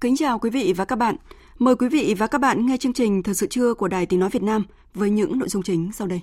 Kính chào quý vị và các bạn. Mời quý vị và các bạn nghe chương trình Thời sự trưa của Đài Tiếng Nói Việt Nam với những nội dung chính sau đây.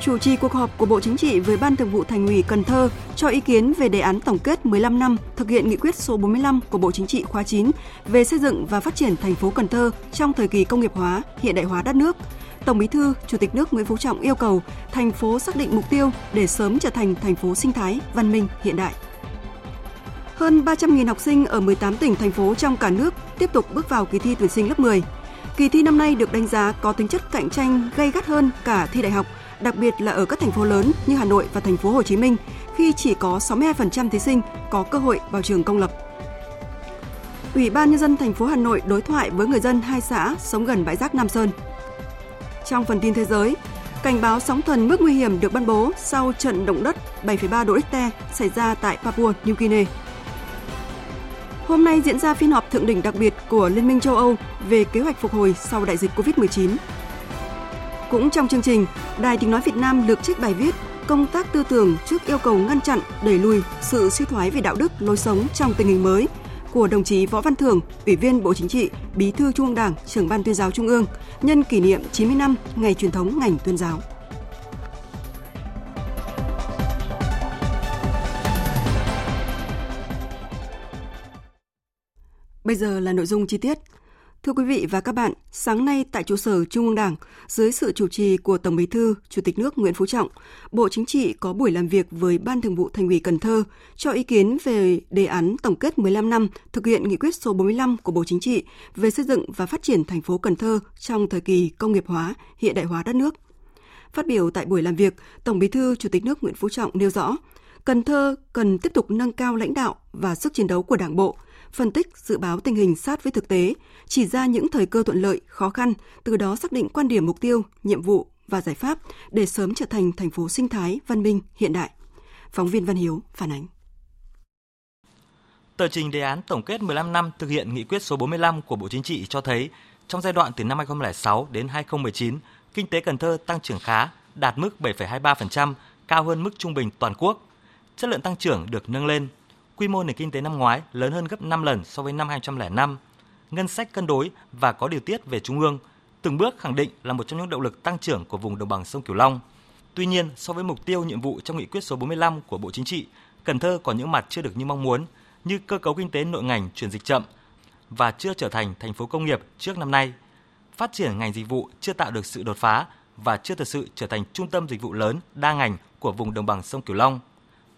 Chủ trì cuộc họp của Bộ Chính trị với Ban Thường vụ Thành ủy Cần Thơ cho ý kiến về đề án tổng kết 15 năm thực hiện nghị quyết số 45 của Bộ Chính trị khóa 9 về xây dựng và phát triển thành phố Cần Thơ trong thời kỳ công nghiệp hóa, hiện đại hóa đất nước – Tổng Bí thư, Chủ tịch nước Nguyễn Phú Trọng yêu cầu thành phố xác định mục tiêu để sớm trở thành thành phố sinh thái, văn minh, hiện đại. Hơn 300.000 học sinh ở 18 tỉnh thành phố trong cả nước tiếp tục bước vào kỳ thi tuyển sinh lớp 10. Kỳ thi năm nay được đánh giá có tính chất cạnh tranh gay gắt hơn cả thi đại học, đặc biệt là ở các thành phố lớn như Hà Nội và thành phố Hồ Chí Minh khi chỉ có 62% thí sinh có cơ hội vào trường công lập. Ủy ban nhân dân thành phố Hà Nội đối thoại với người dân hai xã sống gần bãi rác Nam Sơn. Trong phần tin thế giới, cảnh báo sóng thần mức nguy hiểm được ban bố sau trận động đất 7,3 độ Richter xảy ra tại Papua New Guinea. Hôm nay diễn ra phiên họp thượng đỉnh đặc biệt của Liên minh châu Âu về kế hoạch phục hồi sau đại dịch COVID-19. Cũng trong chương trình, Đài Tiếng Nói Việt Nam lược trích bài viết công tác tư tưởng trước yêu cầu ngăn chặn, đẩy lùi sự suy thoái về đạo đức, lối sống trong tình hình mới của đồng chí Võ Văn Thưởng, Ủy viên Bộ Chính trị, Bí thư Trung ương Đảng, Trưởng ban Tuyên giáo Trung ương nhân kỷ niệm 90 năm ngày truyền thống ngành tuyên giáo. Bây giờ là nội dung chi tiết. Thưa quý vị và các bạn, sáng nay tại trụ sở Trung ương Đảng, dưới sự chủ trì của Tổng Bí thư, Chủ tịch nước Nguyễn Phú Trọng, Bộ Chính trị có buổi làm việc với Ban Thường vụ Thành ủy Cần Thơ cho ý kiến về đề án tổng kết 15 năm thực hiện nghị quyết số 45 của Bộ Chính trị về xây dựng và phát triển thành phố Cần Thơ trong thời kỳ công nghiệp hóa, hiện đại hóa đất nước. Phát biểu tại buổi làm việc, Tổng Bí thư Chủ tịch nước Nguyễn Phú Trọng nêu rõ, Cần Thơ cần tiếp tục nâng cao lãnh đạo và sức chiến đấu của Đảng bộ, phân tích, dự báo tình hình sát với thực tế, chỉ ra những thời cơ thuận lợi, khó khăn, từ đó xác định quan điểm mục tiêu, nhiệm vụ và giải pháp để sớm trở thành thành phố sinh thái, văn minh, hiện đại. Phóng viên Văn Hiếu phản ánh. Tờ trình đề án tổng kết 15 năm thực hiện nghị quyết số 45 của Bộ Chính trị cho thấy, trong giai đoạn từ năm 2006 đến 2019, kinh tế Cần Thơ tăng trưởng khá, đạt mức 7,23%, cao hơn mức trung bình toàn quốc. Chất lượng tăng trưởng được nâng lên, quy mô nền kinh tế năm ngoái lớn hơn gấp 5 lần so với năm 2005, ngân sách cân đối và có điều tiết về trung ương, từng bước khẳng định là một trong những động lực tăng trưởng của vùng đồng bằng sông Cửu Long. Tuy nhiên, so với mục tiêu nhiệm vụ trong nghị quyết số 45 của Bộ Chính trị, Cần Thơ có những mặt chưa được như mong muốn, như cơ cấu kinh tế nội ngành chuyển dịch chậm và chưa trở thành thành phố công nghiệp trước năm nay. Phát triển ngành dịch vụ chưa tạo được sự đột phá và chưa thực sự trở thành trung tâm dịch vụ lớn đa ngành của vùng đồng bằng sông Cửu Long.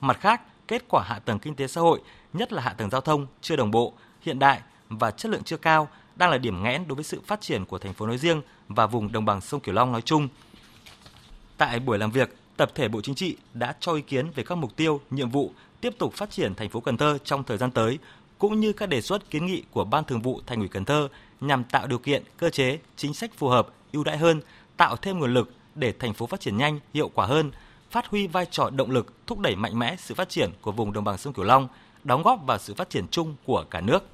Mặt khác, kết quả hạ tầng kinh tế xã hội, nhất là hạ tầng giao thông chưa đồng bộ, hiện đại và chất lượng chưa cao đang là điểm nghẽn đối với sự phát triển của thành phố nói riêng và vùng đồng bằng sông Cửu Long nói chung. Tại buổi làm việc, tập thể Bộ Chính trị đã cho ý kiến về các mục tiêu, nhiệm vụ tiếp tục phát triển thành phố Cần Thơ trong thời gian tới, cũng như các đề xuất kiến nghị của Ban Thường vụ Thành ủy Cần Thơ nhằm tạo điều kiện, cơ chế, chính sách phù hợp, ưu đãi hơn, tạo thêm nguồn lực để thành phố phát triển nhanh, hiệu quả hơn, phát huy vai trò động lực thúc đẩy mạnh mẽ sự phát triển của vùng đồng bằng sông Cửu Long, đóng góp vào sự phát triển chung của cả nước.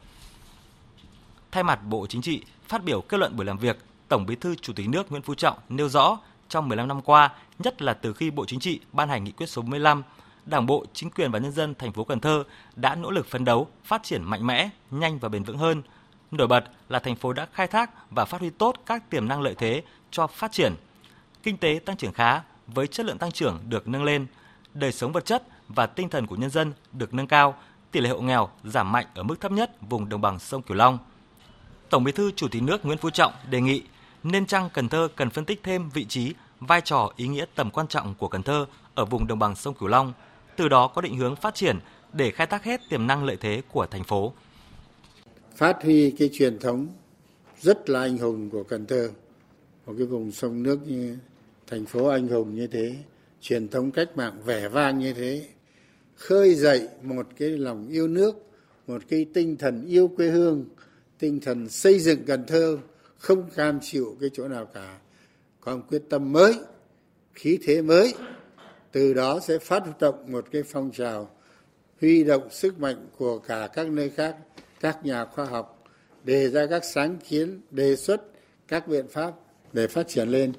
Thay mặt Bộ Chính trị, phát biểu kết luận buổi làm việc, Tổng Bí thư Chủ tịch nước Nguyễn Phú Trọng nêu rõ trong 15 năm qua, nhất là từ khi Bộ Chính trị ban hành nghị quyết số 15, Đảng bộ, chính quyền và nhân dân thành phố Cần Thơ đã nỗ lực phấn đấu, phát triển mạnh mẽ, nhanh và bền vững hơn. Nổi bật là thành phố đã khai thác và phát huy tốt các tiềm năng lợi thế cho phát triển. Kinh tế tăng trưởng khá với chất lượng tăng trưởng được nâng lên, đời sống vật chất và tinh thần của nhân dân được nâng cao, tỷ lệ hộ nghèo giảm mạnh ở mức thấp nhất vùng đồng bằng sông Cửu Long. Tổng Bí thư Chủ tịch nước Nguyễn Phú Trọng đề nghị nên chăng Cần Thơ cần phân tích thêm vị trí, vai trò, ý nghĩa tầm quan trọng của Cần Thơ ở vùng đồng bằng sông Cửu Long, từ đó có định hướng phát triển để khai thác hết tiềm năng lợi thế của thành phố. Phát huy cái truyền thống rất là anh hùng của Cần Thơ, một cái vùng sông nước như thành phố anh hùng như thế, truyền thống cách mạng vẻ vang như thế, khơi dậy một cái lòng yêu nước, một cái tinh thần yêu quê hương, tinh thần xây dựng Cần Thơ không cam chịu cái chỗ nào cả, có một quyết tâm mới, khí thế mới, từ đó sẽ phát động một cái phong trào huy động sức mạnh của cả các nơi khác, các nhà khoa học đề ra các sáng kiến, đề xuất các biện pháp để phát triển lên.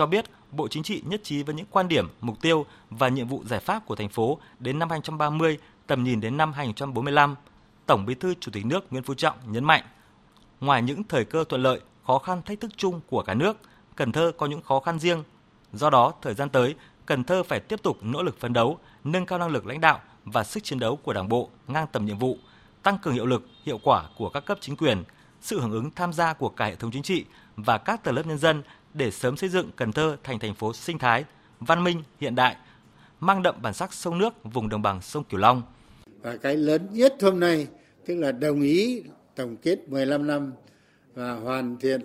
Cho biết Bộ Chính trị nhất trí với những quan điểm, mục tiêu và nhiệm vụ giải pháp của thành phố đến năm 2030, tầm nhìn đến năm 2045. Tổng Bí thư Chủ tịch nước Nguyễn Phú Trọng nhấn mạnh, ngoài những thời cơ thuận lợi, khó khăn thách thức chung của cả nước, Cần Thơ có những khó khăn riêng. Do đó, thời gian tới, Cần Thơ phải tiếp tục nỗ lực phấn đấu, nâng cao năng lực lãnh đạo và sức chiến đấu của Đảng bộ ngang tầm nhiệm vụ, tăng cường hiệu lực, hiệu quả của các cấp chính quyền, sự hưởng ứng tham gia của cả hệ thống chính trị và các tầng lớp nhân dân để sớm xây dựng Cần Thơ thành thành phố sinh thái, văn minh, hiện đại, mang đậm bản sắc sông nước vùng đồng bằng sông Cửu Long. Và cái lớn nhất hôm nay tức là đồng ý tổng kết 15 năm và hoàn thiện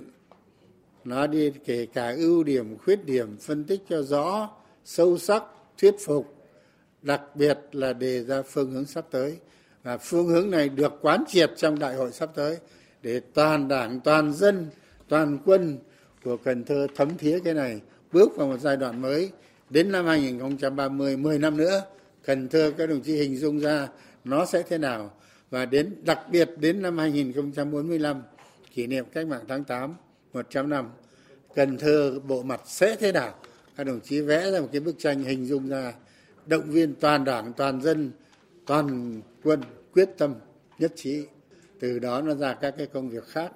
nó đi kể cả ưu điểm, khuyết điểm, phân tích cho rõ, sâu sắc, thuyết phục, đặc biệt là đề ra phương hướng sắp tới. Và phương hướng này được quán triệt trong đại hội sắp tới để toàn đảng, toàn dân, toàn quân của Cần Thơ thấm thía cái này, bước vào một giai đoạn mới. Đến năm 2030, 10 năm nữa, Cần Thơ các đồng chí hình dung ra nó sẽ thế nào. Và đến đặc biệt đến năm 2045 kỷ niệm cách mạng tháng 8 100 năm Cần Thơ bộ mặt sẽ thế nào? Các đồng chí vẽ ra một cái bức tranh hình dung ra động viên toàn đảng toàn dân toàn quân quyết tâm nhất trí. Từ đó nó ra các cái công việc khác.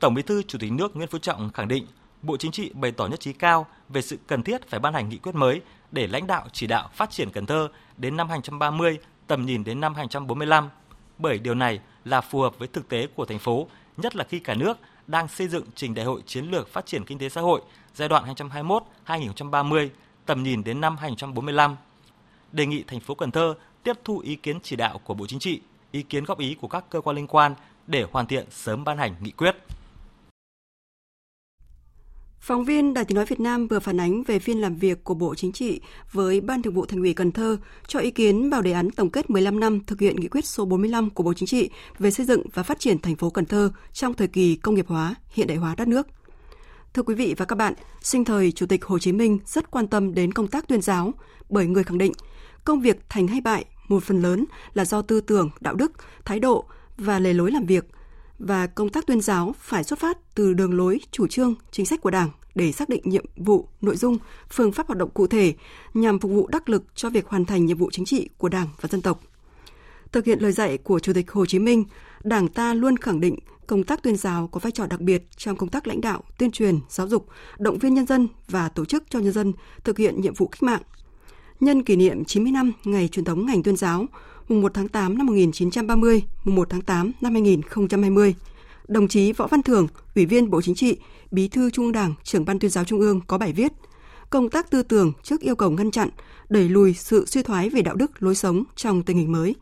Tổng Bí thư Chủ tịch nước Nguyễn Phú Trọng khẳng định Bộ Chính trị bày tỏ nhất trí cao về sự cần thiết phải ban hành nghị quyết mới để lãnh đạo chỉ đạo phát triển Cần Thơ đến năm 2030, tầm nhìn đến năm 2045. Bởi điều này là phù hợp với thực tế của thành phố, nhất là khi cả nước đang xây dựng trình đại hội chiến lược phát triển kinh tế xã hội giai đoạn 2021-2030, tầm nhìn đến năm 2045. Đề nghị thành phố Cần Thơ tiếp thu ý kiến chỉ đạo của Bộ Chính trị, ý kiến góp ý của các cơ quan liên quan để hoàn thiện sớm ban hành nghị quyết. Phóng viên Đài Tiếng Nói Việt Nam vừa phản ánh về phiên làm việc của Bộ Chính trị với Ban Thường vụ Thành ủy Cần Thơ cho ý kiến vào đề án tổng kết 15 năm thực hiện nghị quyết số 45 của Bộ Chính trị về xây dựng và phát triển thành phố Cần Thơ trong thời kỳ công nghiệp hóa, hiện đại hóa đất nước. Thưa quý vị và các bạn, sinh thời Chủ tịch Hồ Chí Minh rất quan tâm đến công tác tuyên giáo bởi người khẳng định công việc thành hay bại một phần lớn là do tư tưởng, đạo đức, thái độ và lề lối làm việc – và công tác tuyên giáo phải xuất phát từ đường lối, chủ trương, chính sách của Đảng để xác định nhiệm vụ, nội dung, phương pháp hoạt động cụ thể nhằm phục vụ đắc lực cho việc hoàn thành nhiệm vụ chính trị của Đảng và dân tộc. Thực hiện lời dạy của Chủ tịch Hồ Chí Minh, Đảng ta luôn khẳng định công tác tuyên giáo có vai trò đặc biệt trong công tác lãnh đạo, tuyên truyền, giáo dục, động viên nhân dân và tổ chức cho nhân dân thực hiện nhiệm vụ cách mạng. Nhân kỷ niệm 90 năm ngày truyền thống ngành tuyên giáo, mùng 1 tháng 8 năm 1930, mùng 1 tháng 8 năm 2020. Đồng chí Võ Văn Thưởng, Ủy viên Bộ Chính trị, Bí thư Trung ương Đảng, trưởng ban tuyên giáo Trung ương có bài viết Công tác tư tưởng trước yêu cầu ngăn chặn, đẩy lùi sự suy thoái về đạo đức, lối sống trong tình hình mới.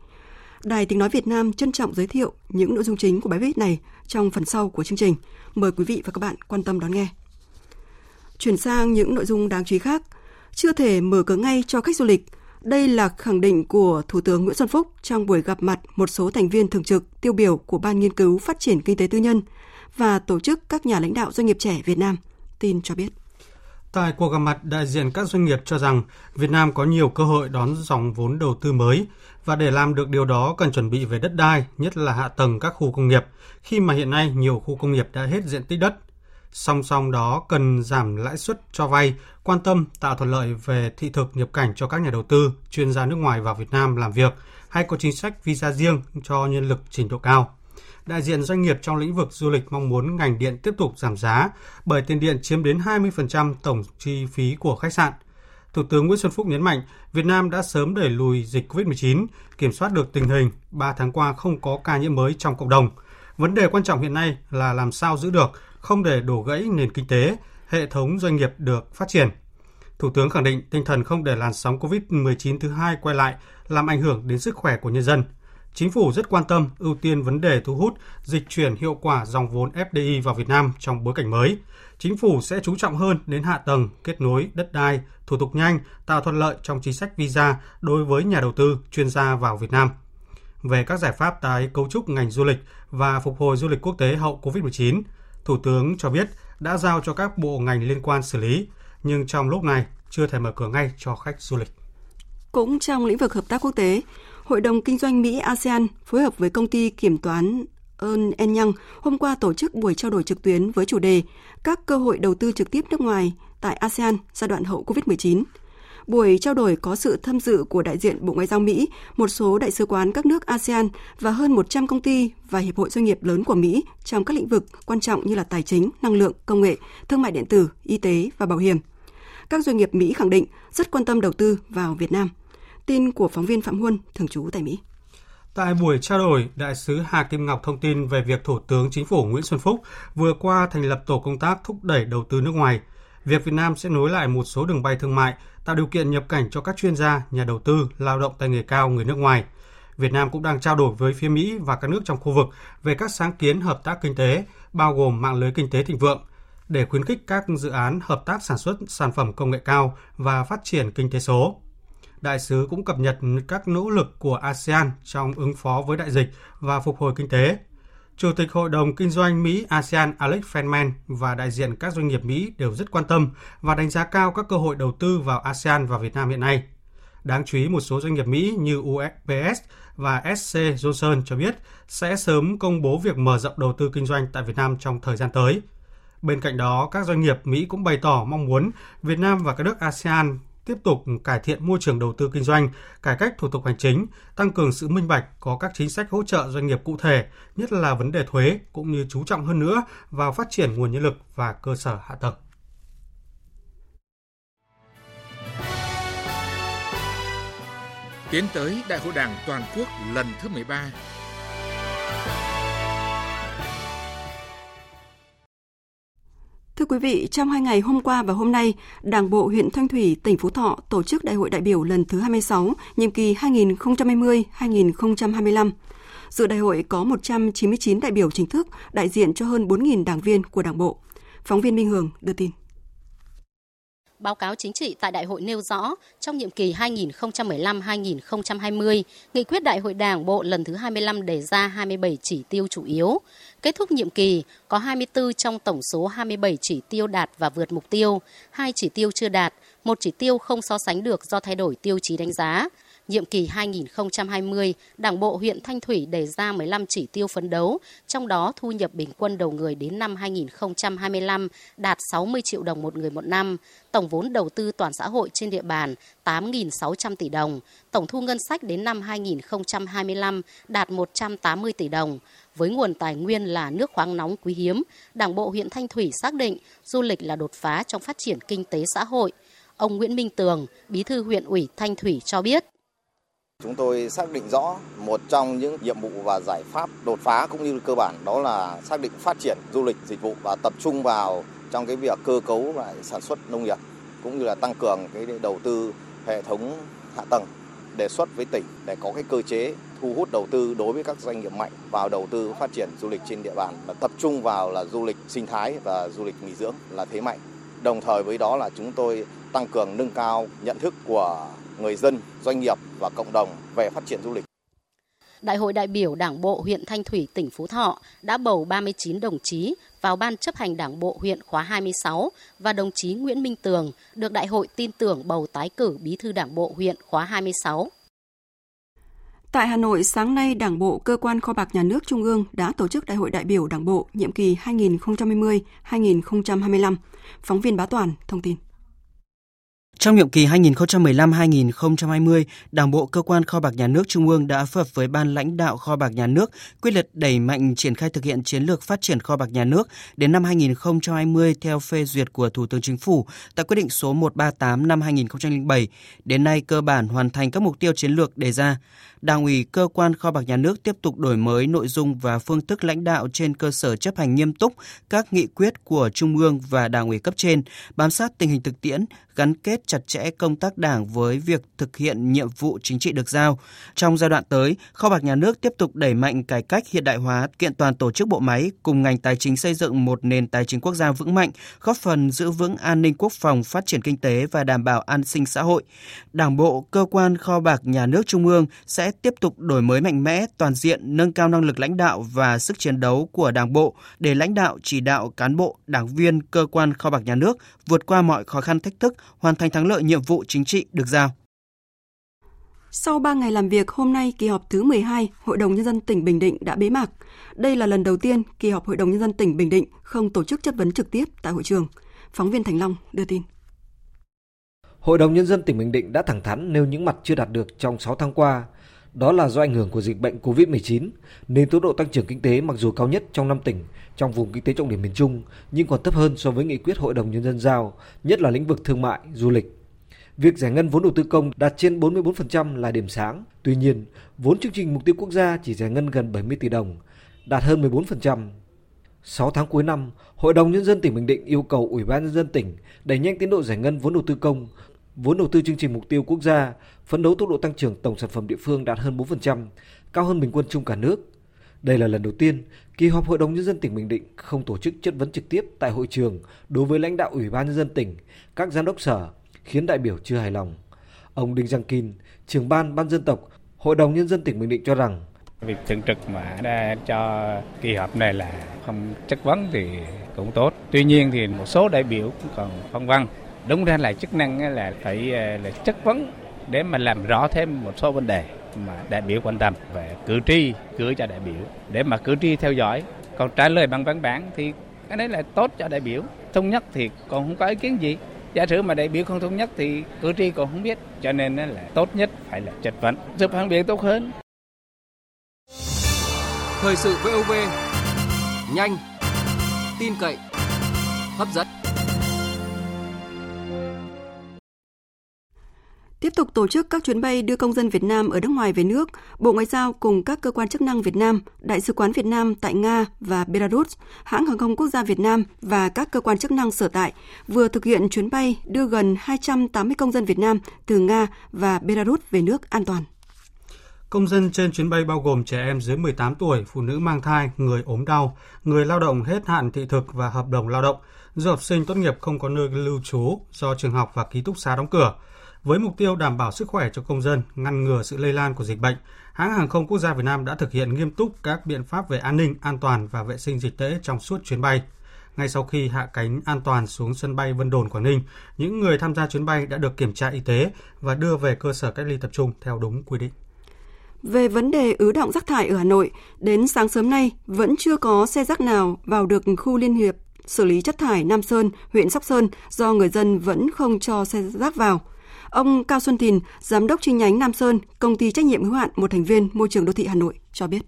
Đài Tiếng Nói Việt Nam trân trọng giới thiệu những nội dung chính của bài viết này trong phần sau của chương trình. Mời quý vị và các bạn quan tâm đón nghe. Chuyển sang những nội dung đáng chú ý khác. Chưa thể mở cửa ngay cho khách du lịch – đây là khẳng định của Thủ tướng Nguyễn Xuân Phúc trong buổi gặp mặt một số thành viên thường trực tiêu biểu của Ban Nghiên cứu Phát triển Kinh tế Tư nhân và tổ chức các nhà lãnh đạo doanh nghiệp trẻ Việt Nam. Tin cho biết. Tại cuộc gặp mặt, đại diện các doanh nghiệp cho rằng Việt Nam có nhiều cơ hội đón dòng vốn đầu tư mới và để làm được điều đó cần chuẩn bị về đất đai, nhất là hạ tầng các khu công nghiệp, khi mà hiện nay nhiều khu công nghiệp đã hết diện tích đất Song song đó cần giảm lãi suất cho vay, quan tâm tạo thuận lợi về thị thực nhập cảnh cho các nhà đầu tư, chuyên gia nước ngoài vào Việt Nam làm việc hay có chính sách visa riêng cho nhân lực trình độ cao. Đại diện doanh nghiệp trong lĩnh vực du lịch mong muốn ngành điện tiếp tục giảm giá bởi tiền điện chiếm đến 20% tổng chi phí của khách sạn. Thủ tướng Nguyễn Xuân Phúc nhấn mạnh, Việt Nam đã sớm đẩy lùi dịch COVID-19, kiểm soát được tình hình, 3 tháng qua không có ca nhiễm mới trong cộng đồng – Vấn đề quan trọng hiện nay là làm sao giữ được, không để đổ gãy nền kinh tế, hệ thống doanh nghiệp được phát triển. Thủ tướng khẳng định tinh thần không để làn sóng COVID-19 thứ hai quay lại làm ảnh hưởng đến sức khỏe của nhân dân. Chính phủ rất quan tâm ưu tiên vấn đề thu hút, dịch chuyển hiệu quả dòng vốn FDI vào Việt Nam trong bối cảnh mới. Chính phủ sẽ chú trọng hơn đến hạ tầng, kết nối, đất đai, thủ tục nhanh, tạo thuận lợi trong chính sách visa đối với nhà đầu tư, chuyên gia vào Việt Nam. Về các giải pháp tái cấu trúc ngành du lịch và phục hồi du lịch quốc tế hậu COVID-19, Thủ tướng cho biết đã giao cho các bộ ngành liên quan xử lý, nhưng trong lúc này chưa thể mở cửa ngay cho khách du lịch. Cũng trong lĩnh vực hợp tác quốc tế, Hội đồng Kinh doanh Mỹ ASEAN phối hợp với công ty kiểm toán Ernst Young hôm qua tổ chức buổi trao đổi trực tuyến với chủ đề Các cơ hội đầu tư trực tiếp nước ngoài tại ASEAN giai đoạn hậu COVID-19. Buổi trao đổi có sự tham dự của đại diện Bộ Ngoại giao Mỹ, một số đại sứ quán các nước ASEAN và hơn 100 công ty và hiệp hội doanh nghiệp lớn của Mỹ trong các lĩnh vực quan trọng như là tài chính, năng lượng, công nghệ, thương mại điện tử, y tế và bảo hiểm. Các doanh nghiệp Mỹ khẳng định rất quan tâm đầu tư vào Việt Nam. Tin của phóng viên Phạm Huân, thường trú tại Mỹ. Tại buổi trao đổi, Đại sứ Hà Kim Ngọc thông tin về việc Thủ tướng Chính phủ Nguyễn Xuân Phúc vừa qua thành lập tổ công tác thúc đẩy đầu tư nước ngoài. Việc Việt Nam sẽ nối lại một số đường bay thương mại, tạo điều kiện nhập cảnh cho các chuyên gia, nhà đầu tư, lao động tay nghề cao người nước ngoài. Việt Nam cũng đang trao đổi với phía Mỹ và các nước trong khu vực về các sáng kiến hợp tác kinh tế, bao gồm mạng lưới kinh tế thịnh vượng, để khuyến khích các dự án hợp tác sản xuất sản phẩm công nghệ cao và phát triển kinh tế số đại sứ cũng cập nhật các nỗ lực của ASEAN trong ứng phó với đại dịch và phục hồi kinh tế. Chủ tịch Hội đồng Kinh doanh Mỹ ASEAN Alex Feldman và đại diện các doanh nghiệp Mỹ đều rất quan tâm và đánh giá cao các cơ hội đầu tư vào ASEAN và Việt Nam hiện nay. Đáng chú ý một số doanh nghiệp Mỹ như USPS và SC Johnson cho biết sẽ sớm công bố việc mở rộng đầu tư kinh doanh tại Việt Nam trong thời gian tới. Bên cạnh đó, các doanh nghiệp Mỹ cũng bày tỏ mong muốn Việt Nam và các nước ASEAN tiếp tục cải thiện môi trường đầu tư kinh doanh, cải cách thủ tục hành chính, tăng cường sự minh bạch, có các chính sách hỗ trợ doanh nghiệp cụ thể, nhất là vấn đề thuế, cũng như chú trọng hơn nữa vào phát triển nguồn nhân lực và cơ sở hạ tầng. Tiến tới Đại hội Đảng toàn quốc lần thứ 13, Thưa quý vị, trong hai ngày hôm qua và hôm nay, Đảng bộ huyện Thanh Thủy, tỉnh Phú Thọ tổ chức Đại hội đại biểu lần thứ 26, nhiệm kỳ 2020-2025. Dự đại hội có 199 đại biểu chính thức, đại diện cho hơn 4.000 đảng viên của Đảng bộ. Phóng viên Minh Hường đưa tin. Báo cáo chính trị tại đại hội nêu rõ, trong nhiệm kỳ 2015-2020, nghị quyết đại hội đảng bộ lần thứ 25 đề ra 27 chỉ tiêu chủ yếu. Kết thúc nhiệm kỳ, có 24 trong tổng số 27 chỉ tiêu đạt và vượt mục tiêu, hai chỉ tiêu chưa đạt, một chỉ tiêu không so sánh được do thay đổi tiêu chí đánh giá. Nhiệm kỳ 2020, Đảng bộ huyện Thanh Thủy đề ra 15 chỉ tiêu phấn đấu, trong đó thu nhập bình quân đầu người đến năm 2025 đạt 60 triệu đồng một người một năm, tổng vốn đầu tư toàn xã hội trên địa bàn 8.600 tỷ đồng, tổng thu ngân sách đến năm 2025 đạt 180 tỷ đồng. Với nguồn tài nguyên là nước khoáng nóng quý hiếm, Đảng bộ huyện Thanh Thủy xác định du lịch là đột phá trong phát triển kinh tế xã hội. Ông Nguyễn Minh Tường, Bí thư huyện ủy Thanh Thủy cho biết. Chúng tôi xác định rõ một trong những nhiệm vụ và giải pháp đột phá cũng như cơ bản đó là xác định phát triển du lịch dịch vụ và tập trung vào trong cái việc cơ cấu lại sản xuất nông nghiệp, cũng như là tăng cường cái đầu tư hệ thống hạ tầng, đề xuất với tỉnh để có cái cơ chế thu hút đầu tư đối với các doanh nghiệp mạnh vào đầu tư phát triển du lịch trên địa bàn và tập trung vào là du lịch sinh thái và du lịch nghỉ dưỡng là thế mạnh. Đồng thời với đó là chúng tôi tăng cường nâng cao nhận thức của người dân, doanh nghiệp và cộng đồng về phát triển du lịch. Đại hội đại biểu Đảng bộ huyện Thanh Thủy, tỉnh Phú Thọ đã bầu 39 đồng chí vào Ban chấp hành Đảng bộ huyện khóa 26 và đồng chí Nguyễn Minh Tường được đại hội tin tưởng bầu tái cử bí thư Đảng bộ huyện khóa 26. Tại Hà Nội, sáng nay, Đảng bộ Cơ quan Kho bạc Nhà nước Trung ương đã tổ chức Đại hội đại biểu Đảng bộ nhiệm kỳ 2020-2025. Phóng viên Bá Toàn thông tin. Trong nhiệm kỳ 2015-2020, Đảng bộ Cơ quan Kho bạc Nhà nước Trung ương đã phối hợp với Ban lãnh đạo Kho bạc Nhà nước quyết liệt đẩy mạnh triển khai thực hiện chiến lược phát triển kho bạc nhà nước đến năm 2020 theo phê duyệt của Thủ tướng Chính phủ tại quyết định số 138 năm 2007. Đến nay cơ bản hoàn thành các mục tiêu chiến lược đề ra. Đảng ủy cơ quan kho bạc nhà nước tiếp tục đổi mới nội dung và phương thức lãnh đạo trên cơ sở chấp hành nghiêm túc các nghị quyết của Trung ương và Đảng ủy cấp trên, bám sát tình hình thực tiễn, gắn kết chặt chẽ công tác Đảng với việc thực hiện nhiệm vụ chính trị được giao. Trong giai đoạn tới, kho bạc nhà nước tiếp tục đẩy mạnh cải cách hiện đại hóa, kiện toàn tổ chức bộ máy cùng ngành tài chính xây dựng một nền tài chính quốc gia vững mạnh, góp phần giữ vững an ninh quốc phòng, phát triển kinh tế và đảm bảo an sinh xã hội. Đảng bộ, cơ quan kho bạc nhà nước Trung ương sẽ tiếp tục đổi mới mạnh mẽ, toàn diện, nâng cao năng lực lãnh đạo và sức chiến đấu của Đảng bộ để lãnh đạo chỉ đạo cán bộ, đảng viên, cơ quan kho bạc nhà nước vượt qua mọi khó khăn thách thức, hoàn thành thắng lợi nhiệm vụ chính trị được giao. Sau 3 ngày làm việc, hôm nay kỳ họp thứ 12 Hội đồng Nhân dân tỉnh Bình Định đã bế mạc. Đây là lần đầu tiên kỳ họp Hội đồng Nhân dân tỉnh Bình Định không tổ chức chất vấn trực tiếp tại hội trường. Phóng viên Thành Long đưa tin. Hội đồng Nhân dân tỉnh Bình Định đã thẳng thắn nêu những mặt chưa đạt được trong 6 tháng qua. Đó là do ảnh hưởng của dịch bệnh COVID-19, nên tốc độ tăng trưởng kinh tế mặc dù cao nhất trong năm tỉnh trong vùng kinh tế trọng điểm miền Trung, nhưng còn thấp hơn so với nghị quyết Hội đồng Nhân dân giao, nhất là lĩnh vực thương mại, du lịch. Việc giải ngân vốn đầu tư công đạt trên 44% là điểm sáng. Tuy nhiên, vốn chương trình mục tiêu quốc gia chỉ giải ngân gần 70 tỷ đồng, đạt hơn 14%. 6 tháng cuối năm, Hội đồng Nhân dân tỉnh Bình Định yêu cầu Ủy ban Nhân dân tỉnh đẩy nhanh tiến độ giải ngân vốn đầu tư công, vốn đầu tư chương trình mục tiêu quốc gia, phấn đấu tốc độ tăng trưởng tổng sản phẩm địa phương đạt hơn 4%, cao hơn bình quân chung cả nước. Đây là lần đầu tiên kỳ họp Hội đồng Nhân dân tỉnh Bình Định không tổ chức chất vấn trực tiếp tại hội trường đối với lãnh đạo Ủy ban Nhân dân tỉnh, các giám đốc sở, khiến đại biểu chưa hài lòng. Ông Đinh Giang Kim, trưởng ban ban dân tộc, Hội đồng Nhân dân tỉnh Bình Định cho rằng Việc thường trực mà đã cho kỳ họp này là không chất vấn thì cũng tốt. Tuy nhiên thì một số đại biểu cũng còn phân vân. Đúng ra là chức năng là phải ờ, là chất vấn để mà làm rõ thêm một số vấn đề mà đại biểu quan tâm về cử tri gửi cho đại biểu để mà cử tri theo dõi. Còn trả lời bằng văn bản thì cái đấy là tốt cho đại biểu. Thống nhất thì còn không có ý kiến gì giả sử mà đại biểu không thống nhất thì cử tri còn không biết, cho nên là tốt nhất, phải là chất vấn giúp phản biện tốt hơn thời sự VOV nhanh, tin cậy, hấp dẫn Tiếp tục tổ chức các chuyến bay đưa công dân Việt Nam ở nước ngoài về nước, Bộ Ngoại giao cùng các cơ quan chức năng Việt Nam, Đại sứ quán Việt Nam tại Nga và Belarus, hãng hàng không quốc gia Việt Nam và các cơ quan chức năng sở tại vừa thực hiện chuyến bay đưa gần 280 công dân Việt Nam từ Nga và Belarus về nước an toàn. Công dân trên chuyến bay bao gồm trẻ em dưới 18 tuổi, phụ nữ mang thai, người ốm đau, người lao động hết hạn thị thực và hợp đồng lao động, du học sinh tốt nghiệp không có nơi lưu trú do trường học và ký túc xá đóng cửa – với mục tiêu đảm bảo sức khỏe cho công dân, ngăn ngừa sự lây lan của dịch bệnh, hãng hàng không quốc gia Việt Nam đã thực hiện nghiêm túc các biện pháp về an ninh, an toàn và vệ sinh dịch tễ trong suốt chuyến bay. Ngay sau khi hạ cánh an toàn xuống sân bay Vân Đồn, Quảng Ninh, những người tham gia chuyến bay đã được kiểm tra y tế và đưa về cơ sở cách ly tập trung theo đúng quy định. Về vấn đề ứ động rác thải ở Hà Nội, đến sáng sớm nay vẫn chưa có xe rác nào vào được khu liên hiệp xử lý chất thải Nam Sơn, huyện Sóc Sơn do người dân vẫn không cho xe rác vào. Ông Cao Xuân Thìn, giám đốc chi nhánh Nam Sơn, công ty trách nhiệm hữu hạn một thành viên môi trường đô thị Hà Nội cho biết.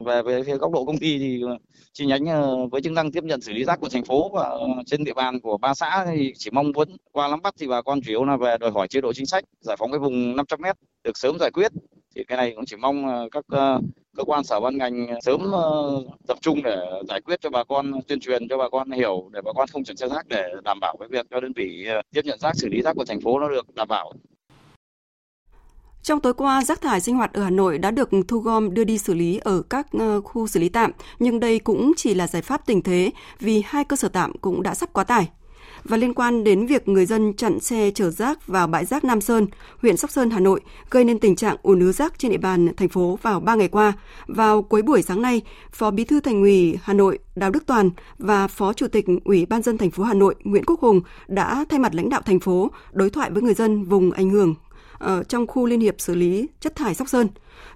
Về về phía góc độ công ty thì ờ, chi nhánh ờ, với chức năng tiếp nhận xử lý rác của thành phố và ờ, trên địa bàn của ba xã thì chỉ mong muốn qua nắm bắt thì bà con chủ yếu là về đòi hỏi chế độ chính sách giải phóng cái vùng 500 m được sớm giải quyết thì cái này cũng chỉ mong ờ, các ờ, cơ quan sở ban ngành sớm ờ, tập trung để giải quyết cho bà con tuyên truyền cho bà con hiểu để bà con không chuyển xe rác để đảm bảo cái việc cho đơn vị tiếp nhận rác xử lý rác của thành phố nó được đảm bảo trong tối qua, rác thải sinh hoạt ở Hà Nội đã được thu gom đưa đi xử lý ở các khu xử lý tạm, nhưng đây cũng chỉ là giải pháp tình thế vì hai cơ sở tạm cũng đã sắp quá tải. Và liên quan đến việc người dân chặn xe chở rác vào bãi rác Nam Sơn, huyện Sóc Sơn, Hà Nội, gây nên tình trạng ùn ứ rác trên địa bàn thành phố vào 3 ngày qua. Vào cuối buổi sáng nay, Phó Bí thư Thành ủy Hà Nội Đào Đức Toàn và Phó Chủ tịch Ủy ban dân thành phố Hà Nội Nguyễn Quốc Hùng đã thay mặt lãnh đạo thành phố đối thoại với người dân vùng ảnh hưởng ở trong khu liên hiệp xử lý chất thải Sóc Sơn.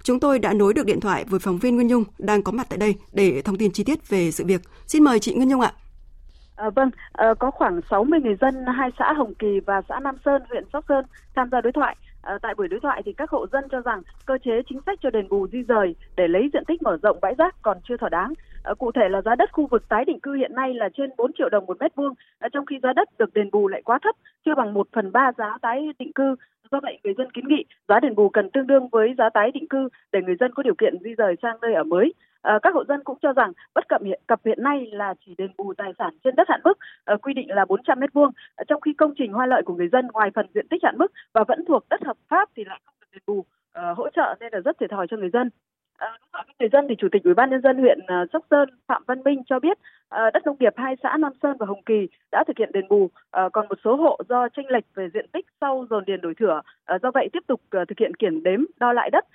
Chúng tôi đã nối được điện thoại với phóng viên Nguyên Nhung đang có mặt tại đây để thông tin chi tiết về sự việc. Xin mời chị Nguyên Nhung ạ. À, vâng, à, có khoảng 60 người dân hai xã Hồng Kỳ và xã Nam Sơn, huyện Sóc Sơn tham gia đối thoại. À, tại buổi đối thoại thì các hộ dân cho rằng cơ chế chính sách cho đền bù di rời để lấy diện tích mở rộng bãi rác còn chưa thỏa đáng. À, cụ thể là giá đất khu vực tái định cư hiện nay là trên 4 triệu đồng một mét vuông, à, trong khi giá đất được đền bù lại quá thấp, chưa bằng 1 phần 3 giá tái định cư. Do vậy, người dân kiến nghị giá đền bù cần tương đương với giá tái định cư để người dân có điều kiện di rời sang nơi ở mới. Ờ, các hộ dân cũng cho rằng bất cập hiện, cập hiện nay là chỉ đền bù tài sản trên đất hạn mức ờ, quy định là 400 mét vuông, ờ, trong khi công trình hoa lợi của người dân ngoài phần diện tích hạn mức và vẫn thuộc đất hợp pháp thì lại không được đền bù hỗ trợ nên là rất thiệt thòi cho người dân. À, người dân thì chủ tịch ủy ban nhân dân huyện ờ, Sóc Sơn Phạm Văn Minh cho biết ờ, đất nông nghiệp hai xã Nam Sơn và Hồng Kỳ đã thực hiện đền bù, còn một số hộ do tranh lệch về diện tích sau dồn điền đổi thửa, do vậy tiếp tục thực hiện kiểm đếm đo lại đất.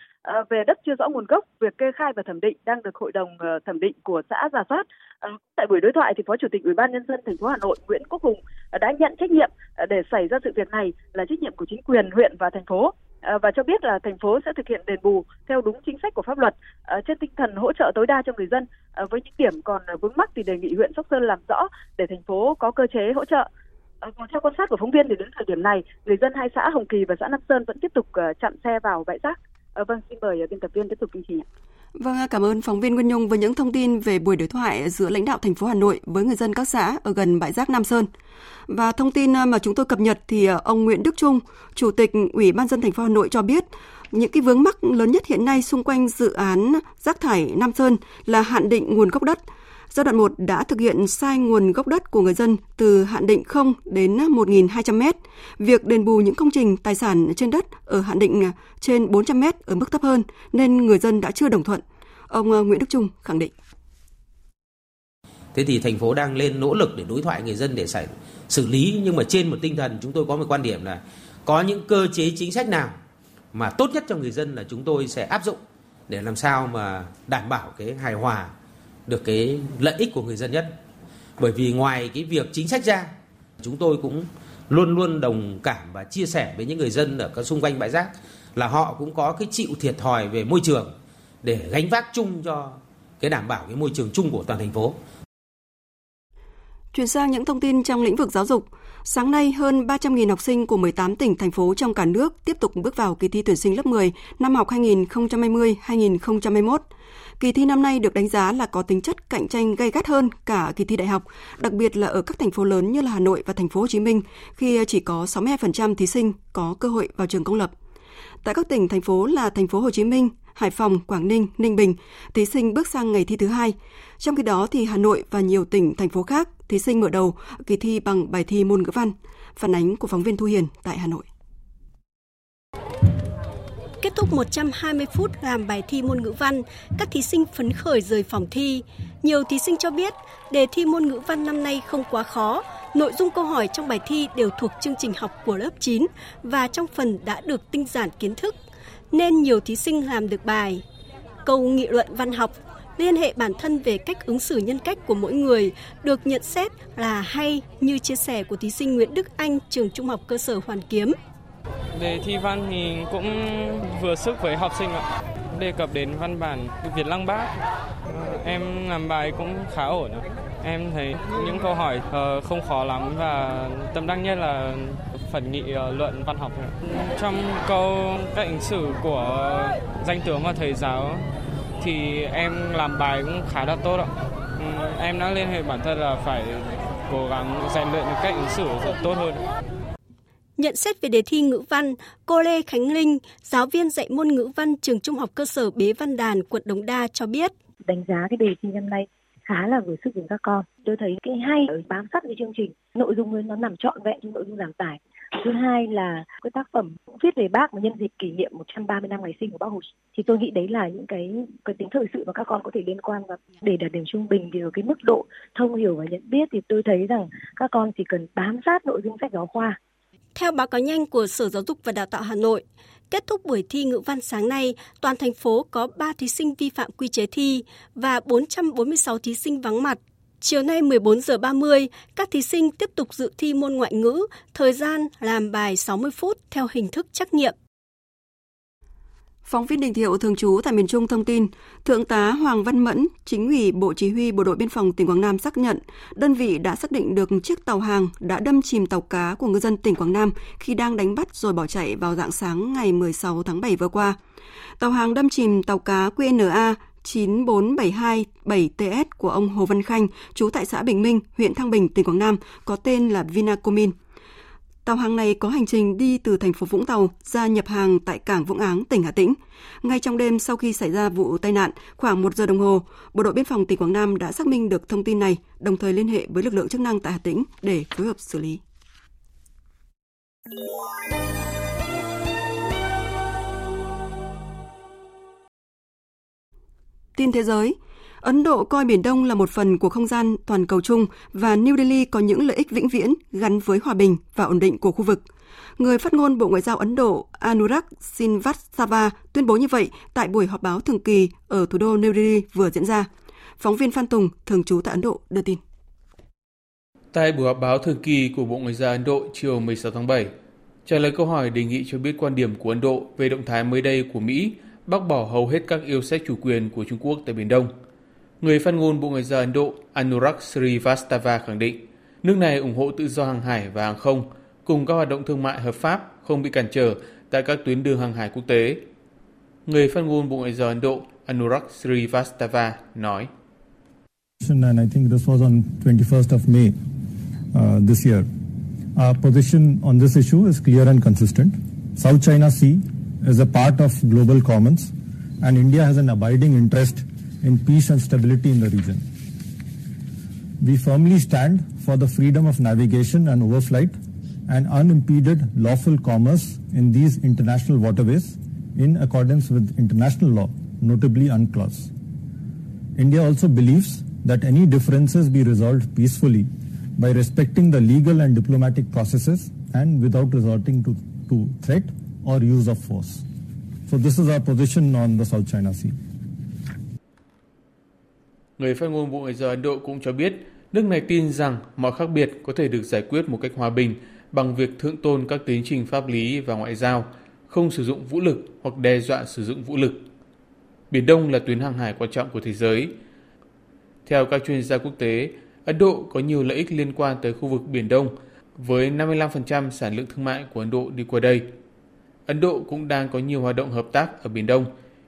Về đất chưa rõ nguồn gốc, việc kê khai và thẩm định đang được hội đồng thẩm định của xã giả soát. Tại buổi đối thoại thì Phó Chủ tịch Ủy ban nhân dân thành phố Hà Nội Nguyễn Quốc Hùng đã nhận trách nhiệm để xảy ra sự việc này là trách nhiệm của chính quyền huyện và thành phố. Ờ, và cho biết là thành phố sẽ thực hiện đền bù theo đúng chính sách của pháp luật ờ, trên tinh thần hỗ trợ tối đa cho người dân. Ờ, với những điểm còn vướng mắc thì đề nghị huyện Sóc Sơn làm rõ để thành phố có cơ chế hỗ trợ. Còn theo quan sát của phóng viên thì đến thời điểm này, người dân hai xã Hồng Kỳ và xã Nam Sơn vẫn tiếp tục chặn xe vào bãi rác. Vâng xin mời biên tập viên tiếp tục chương trình ạ. Vâng, à, cảm ơn phóng viên Nguyên Nhung với những thông tin về buổi đối thoại giữa lãnh đạo thành phố Hà Nội với người dân các xã ở gần bãi rác Nam Sơn. Và thông tin à, mà chúng tôi cập nhật thì à, ông Nguyễn Đức Trung, Chủ tịch Ủy ban dân thành phố Hà Nội cho biết những cái vướng mắc lớn nhất hiện nay xung quanh dự án rác thải Nam Sơn là hạn định nguồn gốc đất – Giai đoạn 1 đã thực hiện sai nguồn gốc đất của người dân từ hạn định 0 đến 1.200 m. Việc đền bù những công trình tài sản trên đất ở hạn định trên 400 m ở mức thấp hơn nên người dân đã chưa đồng thuận. Ông ờ, Nguyễn Đức Trung khẳng định. Thế thì thành phố đang lên nỗ lực để đối thoại người dân để xảy, xử lý nhưng mà trên một tinh thần chúng tôi có một quan điểm là có những cơ chế chính sách nào mà tốt nhất cho người dân là chúng tôi sẽ áp dụng để làm sao mà đảm bảo cái hài hòa được cái lợi ích của người dân nhất. Bởi vì ngoài cái việc chính sách ra, chúng tôi cũng luôn luôn đồng cảm và chia sẻ với những người dân ở các xung quanh bãi rác là họ cũng có cái chịu thiệt thòi về môi trường để gánh vác chung cho cái đảm bảo cái môi trường chung của toàn thành phố. Chuyển sang những thông tin trong lĩnh vực giáo dục. Sáng nay, hơn 300.000 học sinh của 18 tỉnh, thành phố trong cả nước tiếp tục bước vào kỳ thi tuyển sinh lớp 10 năm học 2020-2021. Kỳ thi năm nay được đánh giá là có tính chất cạnh tranh gay gắt hơn cả kỳ thi đại học, đặc biệt là ở các thành phố lớn như là Hà Nội và thành phố Hồ Chí Minh khi chỉ có 62% thí sinh có cơ hội vào trường công lập. Tại các tỉnh thành phố là thành phố Hồ Chí Minh, Hải Phòng, Quảng Ninh, Ninh Bình, thí sinh bước sang ngày thi thứ hai. Trong khi đó thì Hà Nội và nhiều tỉnh thành phố khác, thí sinh mở đầu kỳ thi bằng bài thi môn ngữ văn. Phản ánh của phóng viên Thu Hiền tại Hà Nội. Kết thúc 120 phút làm bài thi môn ngữ văn, các thí sinh phấn khởi rời phòng thi. Nhiều thí sinh cho biết đề thi môn ngữ văn năm nay không quá khó, nội dung câu hỏi trong bài thi đều thuộc chương trình học của lớp 9 và trong phần đã được tinh giản kiến thức, nên nhiều thí sinh làm được bài. Câu nghị luận văn học liên hệ bản thân về cách ứng xử nhân cách của mỗi người được nhận xét là hay như chia sẻ của thí sinh Nguyễn Đức Anh, trường Trung học cơ sở Hoàn Kiếm. Đề thi văn thì cũng vừa sức với học sinh ạ. Đề cập đến văn bản Việt Lăng Bác, ờ, em làm bài cũng khá ổn. Em thấy những câu hỏi ờ, không khó lắm và tâm đắc nhất là phần nghị ờ, luận văn học. Trong câu cách ứng xử của danh tướng và thầy giáo thì em làm bài cũng khá là tốt ạ. Ừ, em đã liên hệ bản thân là phải cố gắng rèn luyện cách ứng xử tốt hơn. Nhận xét về đề thi ngữ văn, cô Lê Khánh Linh, giáo viên dạy môn ngữ văn trường Trung học cơ sở Bế Văn Đàn, quận Đống Đa cho biết. Đánh giá cái đề thi năm nay khá là vừa sức với các con. Tôi thấy cái hay ở bám sát cái chương trình, nội dung nó nằm trọn vẹn trong nội dung giảng tải. Thứ hai là cái tác phẩm cũng viết về bác mà nhân dịp kỷ niệm 130 năm ngày sinh của bác Hồ. Thì tôi nghĩ đấy là những cái cái tính thời sự mà các con có thể liên quan và để đạt điểm trung bình thì ở cái mức độ thông hiểu và nhận biết thì tôi thấy rằng các con chỉ cần bám sát nội dung sách giáo khoa theo báo cáo nhanh của Sở Giáo dục và Đào tạo Hà Nội, kết thúc buổi thi ngữ văn sáng nay, toàn thành phố có 3 thí sinh vi phạm quy chế thi và 446 thí sinh vắng mặt. Chiều nay 14 giờ 30, các thí sinh tiếp tục dự thi môn ngoại ngữ, thời gian làm bài 60 phút theo hình thức trắc nghiệm. Phóng viên Đình Thiệu thường trú tại miền Trung thông tin, Thượng tá Hoàng Văn Mẫn, chính ủy Bộ Chỉ huy Bộ đội Biên phòng tỉnh Quảng Nam xác nhận, đơn vị đã xác định được chiếc tàu hàng đã đâm chìm tàu cá của ngư dân tỉnh Quảng Nam khi đang đánh bắt rồi bỏ chạy vào dạng sáng ngày 16 tháng 7 vừa qua. Tàu hàng đâm chìm tàu cá QNA 94727TS của ông Hồ Văn Khanh, trú tại xã Bình Minh, huyện Thăng Bình, tỉnh Quảng Nam, có tên là Vinacomin. Tàu hàng này có hành trình đi từ thành phố Vũng Tàu ra nhập hàng tại cảng Vũng Áng, tỉnh Hà Tĩnh. Ngay trong đêm sau khi xảy ra vụ tai nạn, khoảng một giờ đồng hồ, Bộ đội Biên phòng tỉnh Quảng Nam đã xác minh được thông tin này, đồng thời liên hệ với lực lượng chức năng tại Hà Tĩnh để phối hợp xử lý. Tin thế giới, Ấn Độ coi Biển Đông là một phần của không gian toàn cầu chung và New Delhi có những lợi ích vĩnh viễn gắn với hòa bình và ổn định của khu vực. Người phát ngôn Bộ Ngoại giao Ấn Độ Anurag Srivastava tuyên bố như vậy tại buổi họp báo thường kỳ ở thủ đô New Delhi vừa diễn ra. Phóng viên Phan Tùng, thường trú tại Ấn Độ, đưa tin. Tại buổi họp báo thường kỳ của Bộ Ngoại giao Ấn Độ chiều 16 tháng 7, trả lời câu hỏi đề nghị cho biết quan điểm của Ấn Độ về động thái mới đây của Mỹ bác bỏ hầu hết các yêu sách chủ quyền của Trung Quốc tại Biển Đông – Người phát ngôn Bộ Ngoại giao Ấn Độ Anurag Srivastava khẳng định, nước này ủng hộ tự do hàng hải và hàng không cùng các hoạt động thương mại hợp pháp không bị cản trở tại các tuyến đường hàng hải quốc tế. Người phát ngôn Bộ Ngoại giao Ấn Độ Anurag Srivastava nói. And I think this was on 21st of May uh, this year. Our position on this issue is clear and consistent. South China Sea is a part of global commons and India has an abiding interest in peace and stability in the region. We firmly stand for the freedom of navigation and overflight and unimpeded lawful commerce in these international waterways in accordance with international law, notably UNCLOS. India also believes that any differences be resolved peacefully by respecting the legal and diplomatic processes and without resorting to, to threat or use of force. So this is our position on the South China Sea. Người phát ngôn Bộ Ngoại giao Ấn Độ cũng cho biết nước này tin rằng mọi khác biệt có thể được giải quyết một cách hòa bình bằng việc thượng tôn các tiến trình pháp lý và ngoại giao, không sử dụng vũ lực hoặc đe dọa sử dụng vũ lực. Biển Đông là tuyến hàng hải quan trọng của thế giới. Theo các chuyên gia quốc tế, Ấn Độ có nhiều lợi ích liên quan tới khu vực Biển Đông, với 55% sản lượng thương mại của Ấn Độ đi qua đây. Ấn Độ cũng đang có nhiều hoạt động hợp tác ở Biển Đông,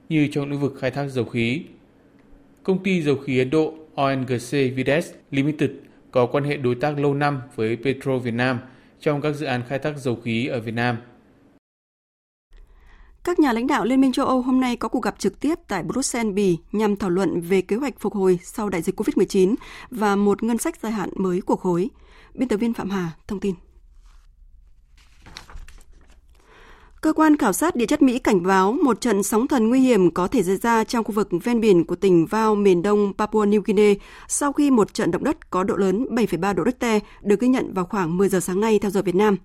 như trong lĩnh vực khai thác dầu khí, Công ty dầu khí Ấn Độ ONGC Vides Limited có quan hệ đối tác lâu năm với Petro Việt Nam trong các dự án khai thác dầu khí ở Việt Nam. Các nhà lãnh đạo Liên minh châu Âu hôm nay có cuộc gặp trực tiếp tại Bruxelles, Bỉ nhằm thảo luận về kế hoạch phục hồi sau đại dịch COVID-19 và một ngân sách dài hạn mới của khối. Biên tập viên Phạm Hà thông tin. Cơ quan khảo sát địa chất Mỹ cảnh báo một trận sóng thần nguy hiểm có thể xảy ra trong khu vực ven biển của tỉnh Vào miền đông Papua New Guinea sau khi một trận động đất có độ lớn 7,3 độ Richter được ghi nhận vào khoảng 10 giờ sáng nay theo giờ Việt Nam.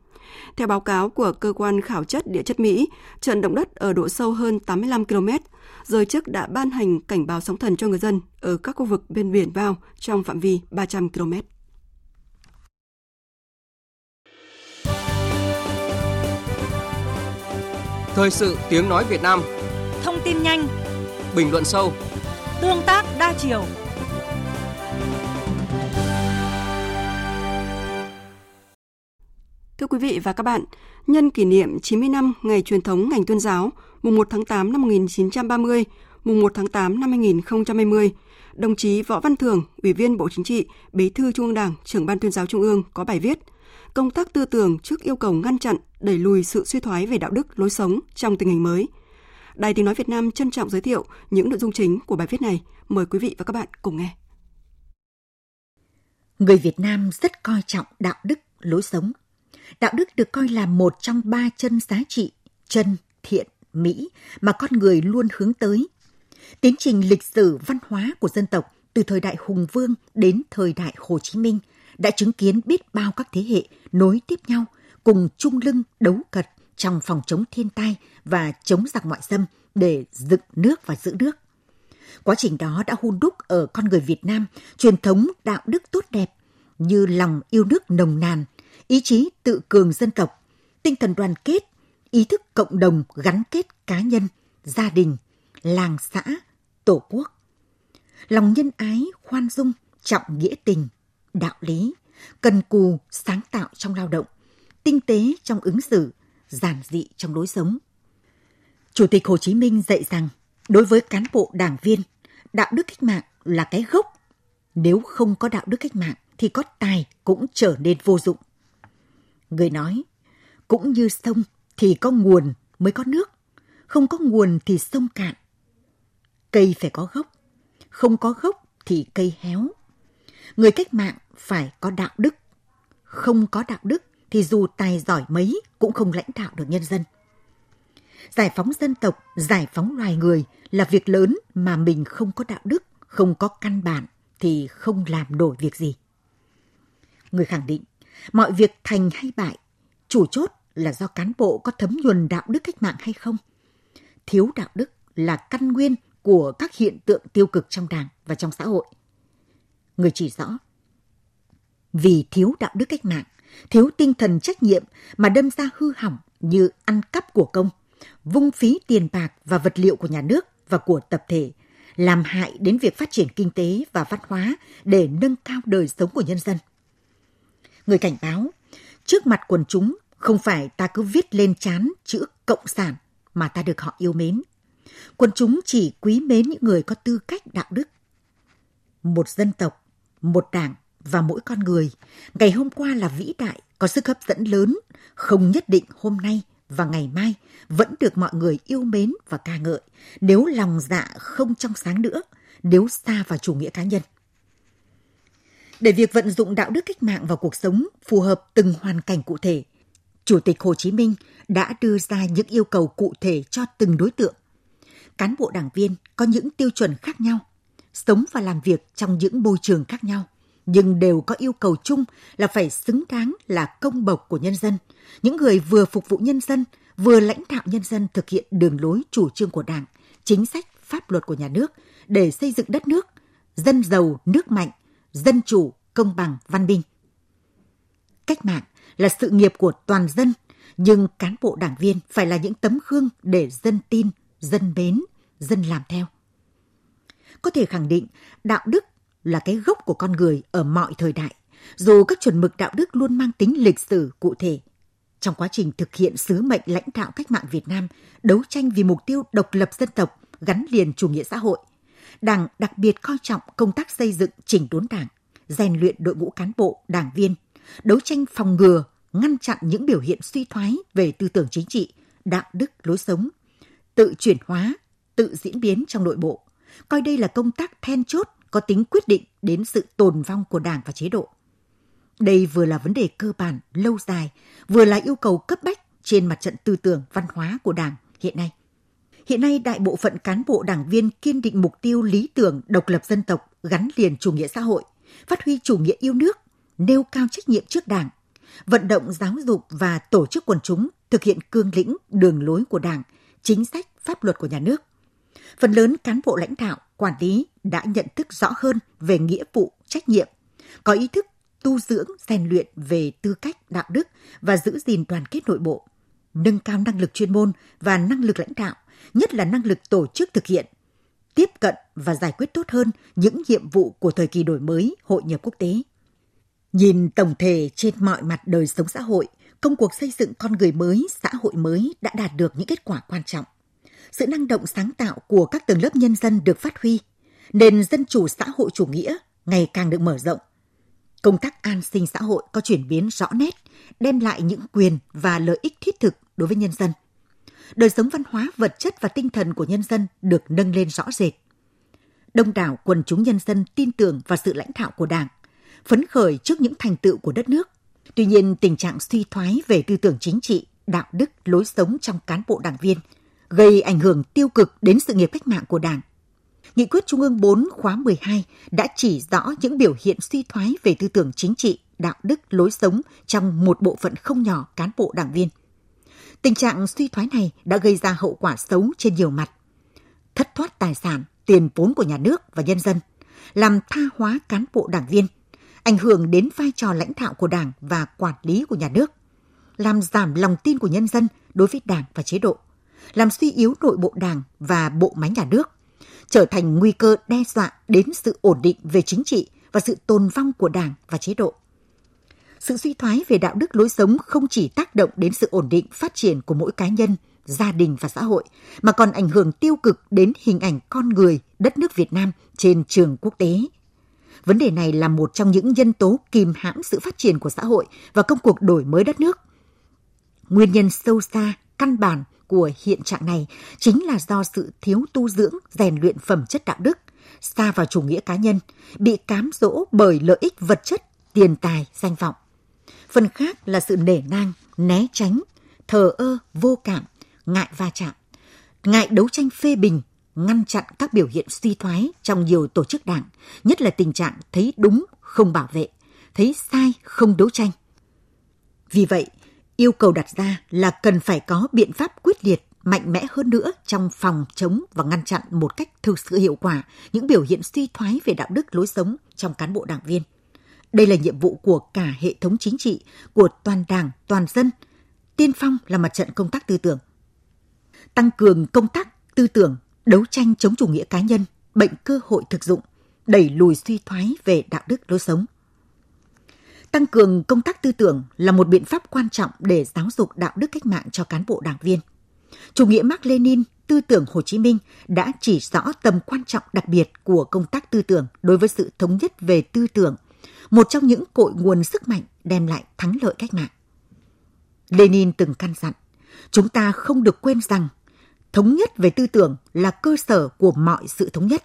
Theo báo cáo của cơ quan khảo chất địa chất Mỹ, trận động đất ở độ sâu hơn 85 km, giới chức đã ban hành cảnh báo sóng thần cho người dân ở các khu vực bên biển Vào trong phạm vi 300 km. Thời sự tiếng nói Việt Nam. Thông tin nhanh. Bình luận sâu. Tương tác đa chiều. Thưa quý vị và các bạn, nhân kỷ niệm 90 năm ngày truyền thống ngành tuyên giáo, mùng 1 tháng 8 năm 1930, mùng 1 tháng 8 năm 2020, đồng chí Võ Văn Thường, Ủy viên Bộ Chính trị, Bí thư Trung ương Đảng, trưởng ban tuyên giáo Trung ương có bài viết – công tác tư tưởng trước yêu cầu ngăn chặn, đẩy lùi sự suy thoái về đạo đức, lối sống trong tình hình mới. Đài Tiếng Nói Việt Nam trân trọng giới thiệu những nội dung chính của bài viết này. Mời quý vị và các bạn cùng nghe. Người Việt Nam rất coi trọng đạo đức, lối sống. Đạo đức được coi là một trong ba chân giá trị, chân, thiện, mỹ mà con người luôn hướng tới. Tiến trình lịch sử văn hóa của dân tộc từ thời đại Hùng Vương đến thời đại Hồ Chí Minh – đã chứng kiến biết bao các thế hệ nối tiếp nhau cùng chung lưng đấu cật trong phòng chống thiên tai và chống giặc ngoại xâm để dựng nước và giữ nước. Quá trình đó đã hun đúc ở con người Việt Nam truyền thống đạo đức tốt đẹp như lòng yêu nước nồng nàn, ý chí tự cường dân tộc, tinh thần đoàn kết, ý thức cộng đồng gắn kết cá nhân, gia đình, làng xã, tổ quốc. Lòng nhân ái, khoan dung, trọng nghĩa tình, đạo lý, cần cù, sáng tạo trong lao động, tinh tế trong ứng xử, giản dị trong lối sống. Chủ tịch Hồ Chí Minh dạy rằng, đối với cán bộ đảng viên, đạo đức cách mạng là cái gốc. Nếu không có đạo đức cách mạng thì có tài cũng trở nên vô dụng. Người nói, cũng như sông thì có nguồn mới có nước, không có nguồn thì sông cạn. Cây phải có gốc, không có gốc thì cây héo. Người cách mạng phải có đạo đức. Không có đạo đức thì dù tài giỏi mấy cũng không lãnh đạo được nhân dân. Giải phóng dân tộc, giải phóng loài người là việc lớn mà mình không có đạo đức, không có căn bản thì không làm đổi việc gì. Người khẳng định, mọi việc thành hay bại, chủ chốt là do cán bộ có thấm nhuần đạo đức cách mạng hay không. Thiếu đạo đức là căn nguyên của các hiện tượng tiêu cực trong đảng và trong xã hội. Người chỉ rõ, vì thiếu đạo đức cách mạng, thiếu tinh thần trách nhiệm mà đâm ra hư hỏng như ăn cắp của công, vung phí tiền bạc và vật liệu của nhà nước và của tập thể, làm hại đến việc phát triển kinh tế và văn hóa để nâng cao đời sống của nhân dân. Người cảnh báo, trước mặt quần chúng không phải ta cứ viết lên chán chữ cộng sản mà ta được họ yêu mến. Quần chúng chỉ quý mến những người có tư cách đạo đức. Một dân tộc, một đảng và mỗi con người, ngày hôm qua là vĩ đại, có sức hấp dẫn lớn, không nhất định hôm nay và ngày mai vẫn được mọi người yêu mến và ca ngợi, nếu lòng dạ không trong sáng nữa, nếu xa vào chủ nghĩa cá nhân. Để việc vận dụng đạo đức cách mạng vào cuộc sống phù hợp từng hoàn cảnh cụ thể, Chủ tịch Hồ Chí Minh đã đưa ra những yêu cầu cụ thể cho từng đối tượng. Cán bộ đảng viên có những tiêu chuẩn khác nhau, sống và làm việc trong những môi trường khác nhau, nhưng đều có yêu cầu chung là phải xứng đáng là công bộc của nhân dân, những người vừa phục vụ nhân dân, vừa lãnh đạo nhân dân thực hiện đường lối chủ trương của Đảng, chính sách, pháp luật của nhà nước để xây dựng đất nước, dân giàu, nước mạnh, dân chủ, công bằng, văn minh. Cách mạng là sự nghiệp của toàn dân, nhưng cán bộ đảng viên phải là những tấm gương để dân tin, dân mến, dân làm theo. Có thể khẳng định, đạo đức là cái gốc của con người ở mọi thời đại, dù các chuẩn mực đạo đức luôn mang tính lịch sử cụ thể. Trong quá trình thực hiện sứ mệnh lãnh đạo cách mạng Việt Nam, đấu tranh vì mục tiêu độc lập dân tộc gắn liền chủ nghĩa xã hội, Đảng đặc biệt coi trọng công tác xây dựng chỉnh đốn Đảng, rèn luyện đội ngũ cán bộ, đảng viên, đấu tranh phòng ngừa, ngăn chặn những biểu hiện suy thoái về tư tưởng chính trị, đạo đức, lối sống, tự chuyển hóa, tự diễn biến trong nội bộ, coi đây là công tác then chốt có tính quyết định đến sự tồn vong của Đảng và chế độ. Đây vừa là vấn đề cơ bản, lâu dài, vừa là yêu cầu cấp bách trên mặt trận tư tưởng văn hóa của Đảng hiện nay. Hiện nay, đại bộ phận cán bộ đảng viên kiên định mục tiêu lý tưởng độc lập dân tộc gắn liền chủ nghĩa xã hội, phát huy chủ nghĩa yêu nước, nêu cao trách nhiệm trước Đảng, vận động giáo dục và tổ chức quần chúng thực hiện cương lĩnh, đường lối của Đảng, chính sách, pháp luật của nhà nước. Phần lớn cán bộ lãnh đạo, quản lý đã nhận thức rõ hơn về nghĩa vụ, trách nhiệm, có ý thức tu dưỡng, rèn luyện về tư cách, đạo đức và giữ gìn đoàn kết nội bộ, nâng cao năng lực chuyên môn và năng lực lãnh đạo, nhất là năng lực tổ chức thực hiện, tiếp cận và giải quyết tốt hơn những nhiệm vụ của thời kỳ đổi mới, hội nhập quốc tế. Nhìn tổng thể trên mọi mặt đời sống xã hội, công cuộc xây dựng con người mới, xã hội mới đã đạt được những kết quả quan trọng. Sự năng động sáng tạo của các tầng lớp nhân dân được phát huy, nền dân chủ xã hội chủ nghĩa ngày càng được mở rộng. Công tác an sinh xã hội có chuyển biến rõ nét, đem lại những quyền và lợi ích thiết thực đối với nhân dân. Đời sống văn hóa, vật chất và tinh thần của nhân dân được nâng lên rõ rệt. Đông đảo quần chúng nhân dân tin tưởng vào sự lãnh đạo của Đảng, phấn khởi trước những thành tựu của đất nước. Tuy nhiên, tình trạng suy thoái về tư tưởng chính trị, đạo đức, lối sống trong cán bộ đảng viên gây ảnh hưởng tiêu cực đến sự nghiệp cách mạng của Đảng. Nghị quyết Trung ương 4 khóa 12 đã chỉ rõ những biểu hiện suy thoái về tư tưởng chính trị, đạo đức, lối sống trong một bộ phận không nhỏ cán bộ đảng viên. Tình trạng suy thoái này đã gây ra hậu quả xấu trên nhiều mặt. Thất thoát tài sản, tiền vốn của nhà nước và nhân dân, làm tha hóa cán bộ đảng viên – ảnh hưởng đến vai trò lãnh đạo của Đảng và quản lý của nhà nước, làm giảm lòng tin của nhân dân đối với Đảng và chế độ, làm suy yếu nội bộ đảng và bộ máy nhà nước, trở thành nguy cơ đe dọa đến sự ổn định về chính trị và sự tồn vong của đảng và chế độ. Sự suy thoái về đạo đức lối sống không chỉ tác động đến sự ổn định phát triển của mỗi cá nhân, gia đình và xã hội, mà còn ảnh hưởng tiêu cực đến hình ảnh con người đất nước Việt Nam trên trường quốc tế. Vấn đề này là một trong những nhân tố kìm hãm sự phát triển của xã hội và công cuộc đổi mới đất nước. Nguyên nhân sâu xa, căn bản của hiện trạng này chính là do sự thiếu tu dưỡng, rèn luyện phẩm chất đạo đức, xa vào chủ nghĩa cá nhân, bị cám dỗ bởi lợi ích vật chất, tiền tài, danh vọng. Phần khác là sự nể nang, né tránh, thờ ơ, vô cảm, ngại va chạm, ngại đấu tranh phê bình, ngăn chặn các biểu hiện suy thoái trong nhiều tổ chức đảng, nhất là tình trạng thấy đúng không bảo vệ, thấy sai không đấu tranh. Vì vậy, yêu cầu đặt ra là cần phải có biện pháp quyết liệt, mạnh mẽ hơn nữa trong phòng chống và ngăn chặn một cách thực sự hiệu quả những biểu hiện suy thoái về đạo đức lối sống trong cán bộ đảng viên. Đây là nhiệm vụ của cả hệ thống chính trị, của toàn đảng, toàn dân. Tiên phong là mặt trận công tác tư tưởng. Tăng cường công tác tư tưởng, đấu tranh chống chủ nghĩa cá nhân, bệnh cơ hội thực dụng, đẩy lùi suy thoái về đạo đức lối sống. Tăng cường công tác tư tưởng là một biện pháp quan trọng để giáo dục đạo đức cách mạng cho cán bộ đảng viên. Chủ nghĩa Mark Lenin, tư tưởng Hồ Chí Minh đã chỉ rõ tầm quan trọng đặc biệt của công tác tư tưởng đối với sự thống nhất về tư tưởng, một trong những cội nguồn sức mạnh đem lại thắng lợi cách mạng. Lenin từng căn dặn, chúng ta không được quên rằng thống nhất về tư tưởng là cơ sở của mọi sự thống nhất.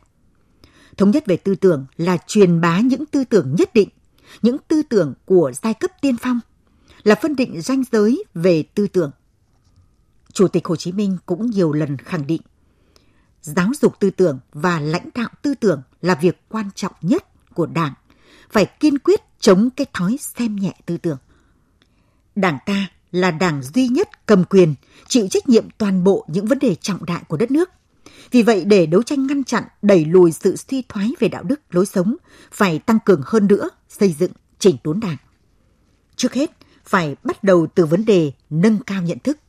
Thống nhất về tư tưởng là truyền bá những tư tưởng nhất định, những tư tưởng của giai cấp tiên phong, là phân định ranh giới về tư tưởng. Chủ tịch Hồ Chí Minh cũng nhiều lần khẳng định, giáo dục tư tưởng và lãnh đạo tư tưởng là việc quan trọng nhất của Đảng, phải kiên quyết chống cái thói xem nhẹ tư tưởng. Đảng ta là đảng duy nhất cầm quyền, chịu trách nhiệm toàn bộ những vấn đề trọng đại của đất nước. Vì vậy, để đấu tranh ngăn chặn, đẩy lùi sự suy thoái về đạo đức, lối sống, phải tăng cường hơn nữa xây dựng, chỉnh đốn đảng. Trước hết, phải bắt đầu từ vấn đề nâng cao nhận thức.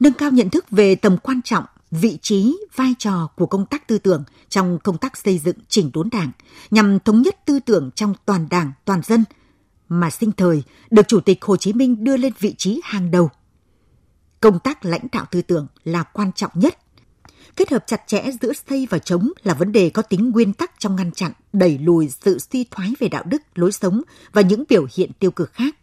Nâng cao nhận thức về tầm quan trọng, vị trí, vai trò của công tác tư tưởng trong công tác xây dựng chỉnh đốn đảng nhằm thống nhất tư tưởng trong toàn đảng, toàn dân – mà sinh thời được Chủ tịch Hồ Chí Minh đưa lên vị trí hàng đầu. Công tác lãnh đạo tư tưởng là quan trọng nhất. Kết hợp chặt chẽ giữa xây và chống là vấn đề có tính nguyên tắc trong ngăn chặn, đẩy lùi sự suy thoái về đạo đức, lối sống và những biểu hiện tiêu cực khác.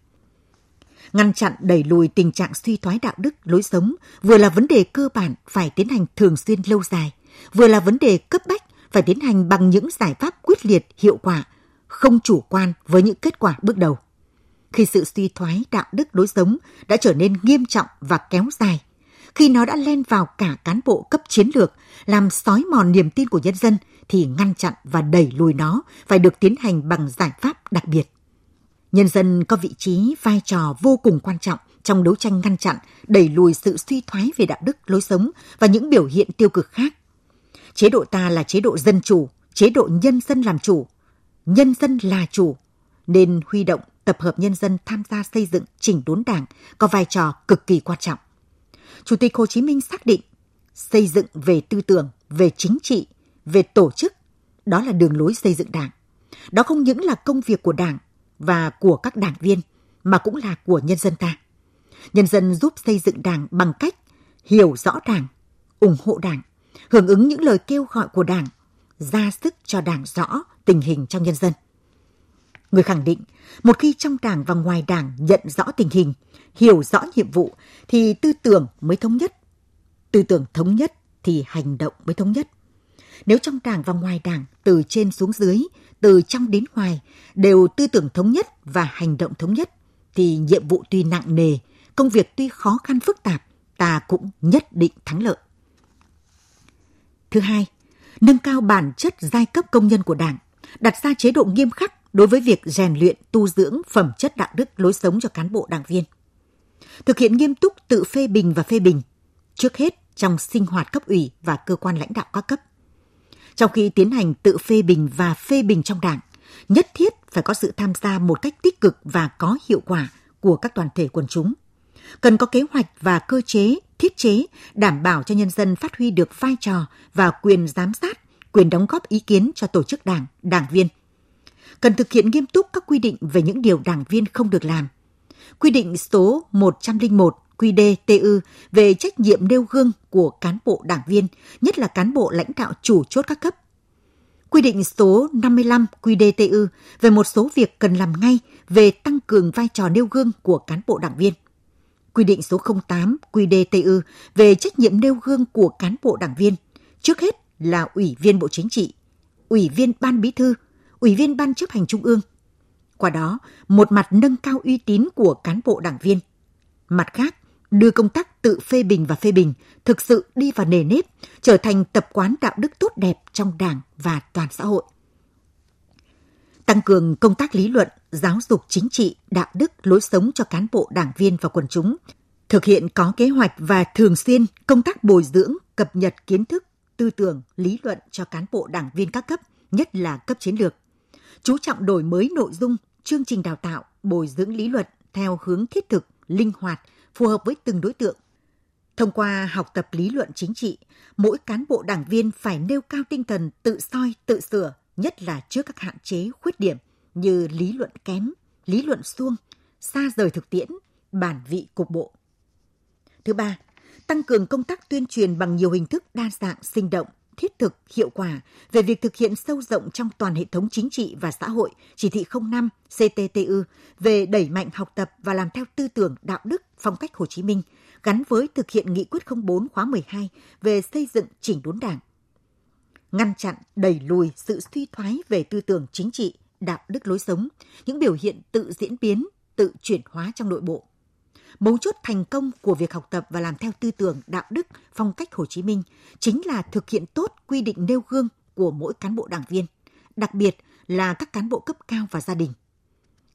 Ngăn chặn đẩy lùi tình trạng suy thoái đạo đức, lối sống vừa là vấn đề cơ bản phải tiến hành thường xuyên lâu dài, vừa là vấn đề cấp bách phải tiến hành bằng những giải pháp quyết liệt, hiệu quả không chủ quan với những kết quả bước đầu. Khi sự suy thoái đạo đức lối sống đã trở nên nghiêm trọng và kéo dài, khi nó đã len vào cả cán bộ cấp chiến lược, làm sói mòn niềm tin của nhân dân, thì ngăn chặn và đẩy lùi nó phải được tiến hành bằng giải pháp đặc biệt. Nhân dân có vị trí, vai trò vô cùng quan trọng trong đấu tranh ngăn chặn, đẩy lùi sự suy thoái về đạo đức, lối sống và những biểu hiện tiêu cực khác. Chế độ ta là chế độ dân chủ, chế độ nhân dân làm chủ, nhân dân là chủ, nên huy động tập hợp nhân dân tham gia xây dựng chỉnh đốn đảng có vai trò cực kỳ quan trọng. Chủ tịch Hồ Chí Minh xác định xây dựng về tư tưởng, về chính trị, về tổ chức, đó là đường lối xây dựng đảng. Đó không những là công việc của đảng và của các đảng viên, mà cũng là của nhân dân ta. Nhân dân giúp xây dựng đảng bằng cách hiểu rõ đảng, ủng hộ đảng, hưởng ứng những lời kêu gọi của đảng, ra sức cho đảng rõ tình hình trong nhân dân. Người khẳng định, một khi trong đảng và ngoài đảng nhận rõ tình hình, hiểu rõ nhiệm vụ, thì tư tưởng mới thống nhất. Tư tưởng thống nhất thì hành động mới thống nhất. Nếu trong đảng và ngoài đảng, từ trên xuống dưới, từ trong đến ngoài, đều tư tưởng thống nhất và hành động thống nhất, thì nhiệm vụ tuy nặng nề, công việc tuy khó khăn phức tạp, ta cũng nhất định thắng lợi. Thứ hai, nâng cao bản chất giai cấp công nhân của Đảng, đặt ra chế độ nghiêm khắc đối với việc rèn luyện, tu dưỡng phẩm chất đạo đức lối sống cho cán bộ đảng viên. Thực hiện nghiêm túc tự phê bình và phê bình, trước hết trong sinh hoạt cấp ủy và cơ quan lãnh đạo các cấp. Trong khi tiến hành tự phê bình và phê bình trong đảng, nhất thiết phải có sự tham gia một cách tích cực và có hiệu quả của các đoàn thể quần chúng. Cần có kế hoạch và cơ chế, thiết chế đảm bảo cho nhân dân phát huy được vai trò và quyền giám sát, quyền đóng góp ý kiến cho tổ chức đảng, đảng viên. Cần thực hiện nghiêm túc các quy định về những điều đảng viên không được làm. Quy định số 101 QĐ-TU về trách nhiệm nêu gương của cán bộ đảng viên, nhất là cán bộ lãnh đạo chủ chốt các cấp. Quy định số 55 QĐ-TU về một số việc cần làm ngay về tăng cường vai trò nêu gương của cán bộ đảng viên. Quy định số 08 QĐ-TU về trách nhiệm nêu gương của cán bộ đảng viên, trước hết là Ủy viên Bộ Chính trị, Ủy viên Ban Bí thư, Ủy viên Ban chấp hành Trung ương. Qua đó, một mặt nâng cao uy tín của cán bộ đảng viên. Mặt khác, đưa công tác tự phê bình và phê bình thực sự đi vào nề nếp, trở thành tập quán đạo đức tốt đẹp trong Đảng và toàn xã hội. Tăng cường công tác lý luận, giáo dục chính trị, đạo đức, lối sống cho cán bộ đảng viên và quần chúng, thực hiện có kế hoạch và thường xuyên công tác bồi dưỡng, cập nhật kiến thức, tư tưởng, lý luận cho cán bộ đảng viên các cấp, nhất là cấp chiến lược. Chú trọng đổi mới nội dung, chương trình đào tạo, bồi dưỡng lý luận theo hướng thiết thực, linh hoạt, phù hợp với từng đối tượng. Thông qua học tập lý luận chính trị, mỗi cán bộ đảng viên phải nêu cao tinh thần tự soi, tự sửa, nhất là trước các hạn chế, khuyết điểm như lý luận kém, lý luận suông, xa rời thực tiễn, bản vị cục bộ. Thứ ba, tăng cường công tác tuyên truyền bằng nhiều hình thức đa dạng, sinh động, thiết thực, hiệu quả về việc thực hiện sâu rộng trong toàn hệ thống chính trị và xã hội chỉ thị 05 CTTU về đẩy mạnh học tập và làm theo tư tưởng đạo đức phong cách Hồ Chí Minh gắn với thực hiện nghị quyết 04 khóa 12 về xây dựng chỉnh đốn đảng. Ngăn chặn, đẩy lùi sự suy thoái về tư tưởng chính trị, đạo đức lối sống, những biểu hiện tự diễn biến, tự chuyển hóa trong nội bộ Mấu chốt thành công của việc học tập và làm theo tư tưởng đạo đức phong cách Hồ Chí Minh chính là thực hiện tốt quy định nêu gương của mỗi cán bộ đảng viên, đặc biệt là các cán bộ cấp cao và gia đình.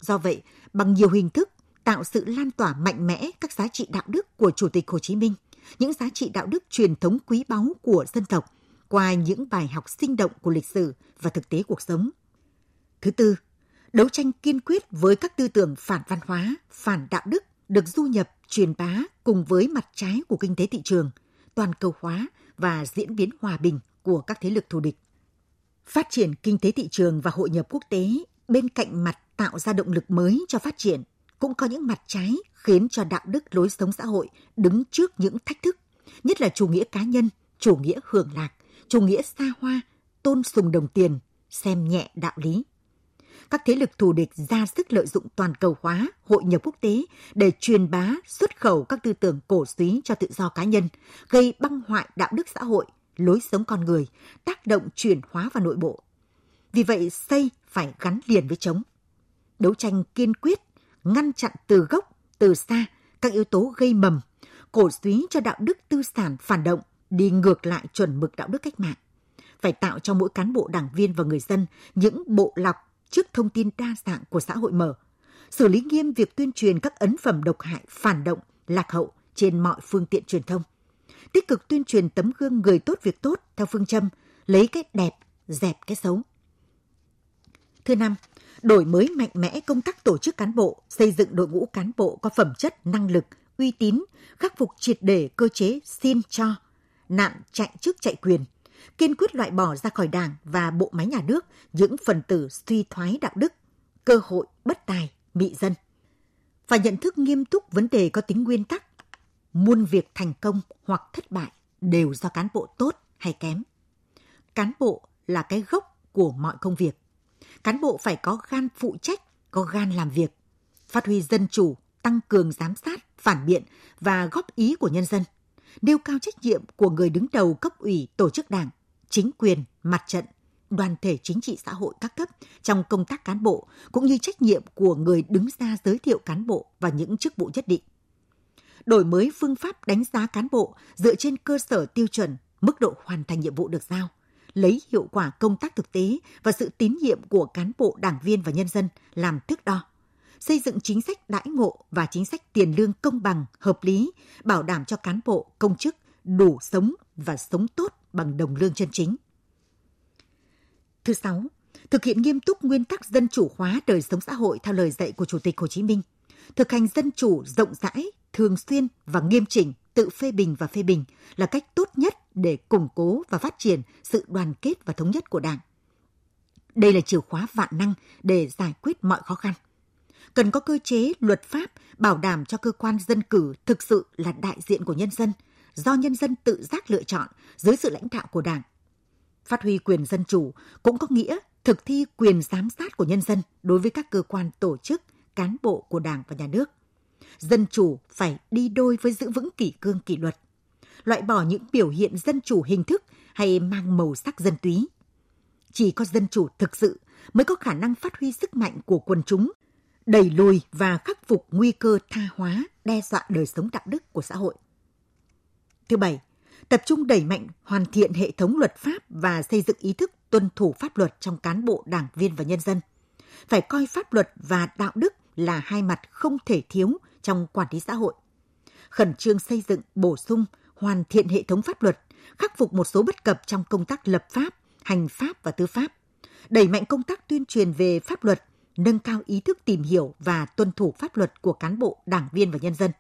Do vậy, bằng nhiều hình thức tạo sự lan tỏa mạnh mẽ các giá trị đạo đức của Chủ tịch Hồ Chí Minh, những giá trị đạo đức truyền thống quý báu của dân tộc qua những bài học sinh động của lịch sử và thực tế cuộc sống. Thứ tư, đấu tranh kiên quyết với các tư tưởng phản văn hóa, phản đạo đức được du nhập, truyền bá cùng với mặt trái của kinh tế thị trường, toàn cầu hóa và diễn biến hòa bình của các thế lực thù địch. Phát triển kinh tế thị trường và hội nhập quốc tế bên cạnh mặt tạo ra động lực mới cho phát triển cũng có những mặt trái khiến cho đạo đức lối sống xã hội đứng trước những thách thức, nhất là chủ nghĩa cá nhân, chủ nghĩa hưởng lạc, chủ nghĩa xa hoa, tôn sùng đồng tiền, xem nhẹ đạo lý các thế lực thù địch ra sức lợi dụng toàn cầu hóa, hội nhập quốc tế để truyền bá, xuất khẩu các tư tưởng cổ suý cho tự do cá nhân, gây băng hoại đạo đức xã hội, lối sống con người, tác động chuyển hóa vào nội bộ. Vì vậy, xây phải gắn liền với chống. Đấu tranh kiên quyết, ngăn chặn từ gốc, từ xa các yếu tố gây mầm, cổ suý cho đạo đức tư sản phản động, đi ngược lại chuẩn mực đạo đức cách mạng phải tạo cho mỗi cán bộ đảng viên và người dân những bộ lọc trước thông tin đa dạng của xã hội mở, xử lý nghiêm việc tuyên truyền các ấn phẩm độc hại, phản động, lạc hậu trên mọi phương tiện truyền thông. Tích cực tuyên truyền tấm gương người tốt việc tốt theo phương châm lấy cái đẹp, dẹp cái xấu. Thứ năm, đổi mới mạnh mẽ công tác tổ chức cán bộ, xây dựng đội ngũ cán bộ có phẩm chất, năng lực, uy tín, khắc phục triệt để cơ chế xin cho, nạn chạy chức chạy quyền, kiên quyết loại bỏ ra khỏi Đảng và bộ máy nhà nước những phần tử suy thoái đạo đức, cơ hội bất tài, mị dân. Phải nhận thức nghiêm túc vấn đề có tính nguyên tắc. Muôn việc thành công hoặc thất bại đều do cán bộ tốt hay kém. Cán bộ là cái gốc của mọi công việc. Cán bộ phải có gan phụ trách, có gan làm việc, phát huy dân chủ, tăng cường giám sát, phản biện và góp ý của nhân dân, nêu cao trách nhiệm của người đứng đầu cấp ủy tổ chức đảng, chính quyền, mặt trận, đoàn thể chính trị xã hội các cấp trong công tác cán bộ cũng như trách nhiệm của người đứng ra giới thiệu cán bộ và những chức vụ nhất định. Đổi mới phương pháp đánh giá cán bộ dựa trên cơ sở tiêu chuẩn, mức độ hoàn thành nhiệm vụ được giao, lấy hiệu quả công tác thực tế và sự tín nhiệm của cán bộ, đảng viên và nhân dân làm thước đo xây dựng chính sách đãi ngộ và chính sách tiền lương công bằng, hợp lý, bảo đảm cho cán bộ, công chức đủ sống và sống tốt bằng đồng lương chân chính. Thứ sáu, thực hiện nghiêm túc nguyên tắc dân chủ hóa đời sống xã hội theo lời dạy của Chủ tịch Hồ Chí Minh, thực hành dân chủ rộng rãi, thường xuyên và nghiêm chỉnh tự phê bình và phê bình là cách tốt nhất để củng cố và phát triển sự đoàn kết và thống nhất của Đảng. Đây là chìa khóa vạn năng để giải quyết mọi khó khăn. Cần có cơ chế, luật pháp bảo đảm cho cơ quan dân cử thực sự là đại diện của nhân dân, do nhân dân tự giác lựa chọn dưới sự lãnh đạo của Đảng. Phát huy quyền dân chủ cũng có nghĩa thực thi quyền giám sát của nhân dân đối với các cơ quan tổ chức, cán bộ của Đảng và Nhà nước. Dân chủ phải đi đôi với giữ vững kỷ cương kỷ luật, loại bỏ những biểu hiện dân chủ hình thức hay mang màu sắc dân túy. Chỉ có dân chủ thực sự mới có khả năng phát huy sức mạnh của quần chúng, đẩy lùi và khắc phục nguy cơ tha hóa, đe dọa đời sống đạo đức của xã hội. Thứ bảy, tập trung đẩy mạnh hoàn thiện hệ thống luật pháp và xây dựng ý thức tuân thủ pháp luật trong cán bộ, đảng viên và nhân dân. Phải coi pháp luật và đạo đức là hai mặt không thể thiếu trong quản lý xã hội. Khẩn trương xây dựng, bổ sung, hoàn thiện hệ thống pháp luật, khắc phục một số bất cập trong công tác lập pháp, hành pháp và tư pháp, đẩy mạnh công tác tuyên truyền về pháp luật, nâng cao ý thức tìm hiểu và tuân thủ pháp luật của cán bộ, đảng viên và nhân dân.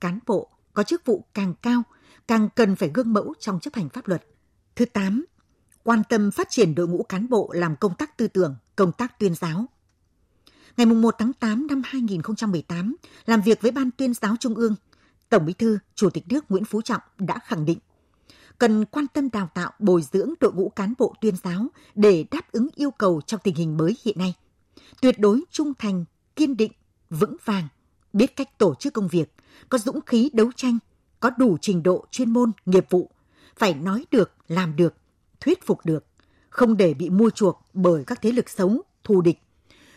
Cán bộ có chức vụ càng cao, càng cần phải gương mẫu trong chấp hành pháp luật. Thứ 8. Quan tâm phát triển đội ngũ cán bộ làm công tác tư tưởng, công tác tuyên giáo. Ngày 1 tháng 8 năm 2018, làm việc với Ban tuyên giáo Trung ương, Tổng Bí thư, Chủ tịch nước Nguyễn Phú Trọng đã khẳng định cần quan tâm đào tạo bồi dưỡng đội ngũ cán bộ tuyên giáo để đáp ứng yêu cầu trong tình hình mới hiện nay. Tuyệt đối trung thành, kiên định, vững vàng, biết cách tổ chức công việc, có dũng khí đấu tranh, có đủ trình độ chuyên môn, nghiệp vụ, phải nói được, làm được, thuyết phục được, không để bị mua chuộc bởi các thế lực xấu, thù địch.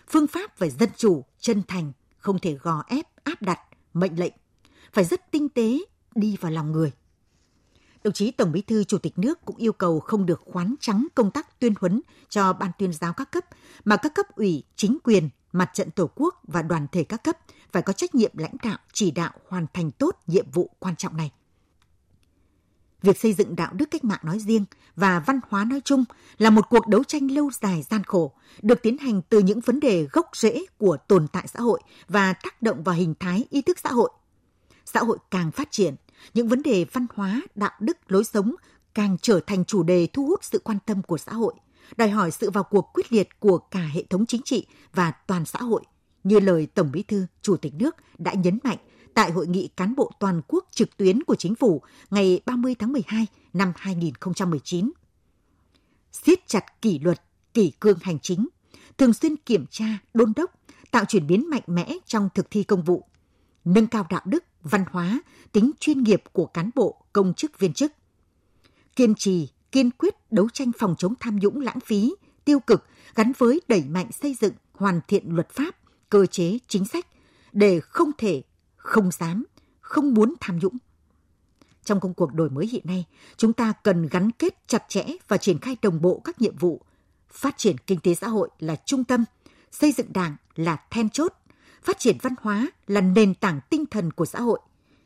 Phương pháp phải dân chủ, chân thành, không thể gò ép, áp đặt, mệnh lệnh. Phải rất tinh tế, đi vào lòng người. Đồng chí Tổng Bí thư Chủ tịch nước cũng yêu cầu không được khoán trắng công tác tuyên huấn cho ban tuyên giáo các cấp, mà các cấp ủy, chính quyền, mặt trận tổ quốc và đoàn thể các cấp phải có trách nhiệm lãnh đạo, chỉ đạo hoàn thành tốt nhiệm vụ quan trọng này. Việc xây dựng đạo đức cách mạng nói riêng và văn hóa nói chung là một cuộc đấu tranh lâu dài gian khổ, được tiến hành từ những vấn đề gốc rễ của tồn tại xã hội và tác động vào hình thái ý thức xã hội. Xã hội càng phát triển, những vấn đề văn hóa, đạo đức, lối sống càng trở thành chủ đề thu hút sự quan tâm của xã hội, đòi hỏi sự vào cuộc quyết liệt của cả hệ thống chính trị và toàn xã hội, như lời Tổng Bí thư, Chủ tịch nước đã nhấn mạnh tại hội nghị cán bộ toàn quốc trực tuyến của chính phủ ngày 30 tháng 12 năm 2019. Siết chặt kỷ luật, kỷ cương hành chính, thường xuyên kiểm tra, đôn đốc, tạo chuyển biến mạnh mẽ trong thực thi công vụ, nâng cao đạo đức, văn hóa, tính chuyên nghiệp của cán bộ, công chức viên chức. Kiên trì, kiên quyết đấu tranh phòng chống tham nhũng lãng phí, tiêu cực gắn với đẩy mạnh xây dựng, hoàn thiện luật pháp, cơ chế, chính sách để không thể, không dám, không muốn tham nhũng. Trong công cuộc đổi mới hiện nay, chúng ta cần gắn kết chặt chẽ và triển khai đồng bộ các nhiệm vụ. Phát triển kinh tế xã hội là trung tâm, xây dựng đảng là then chốt, phát triển văn hóa là nền tảng tinh thần của xã hội,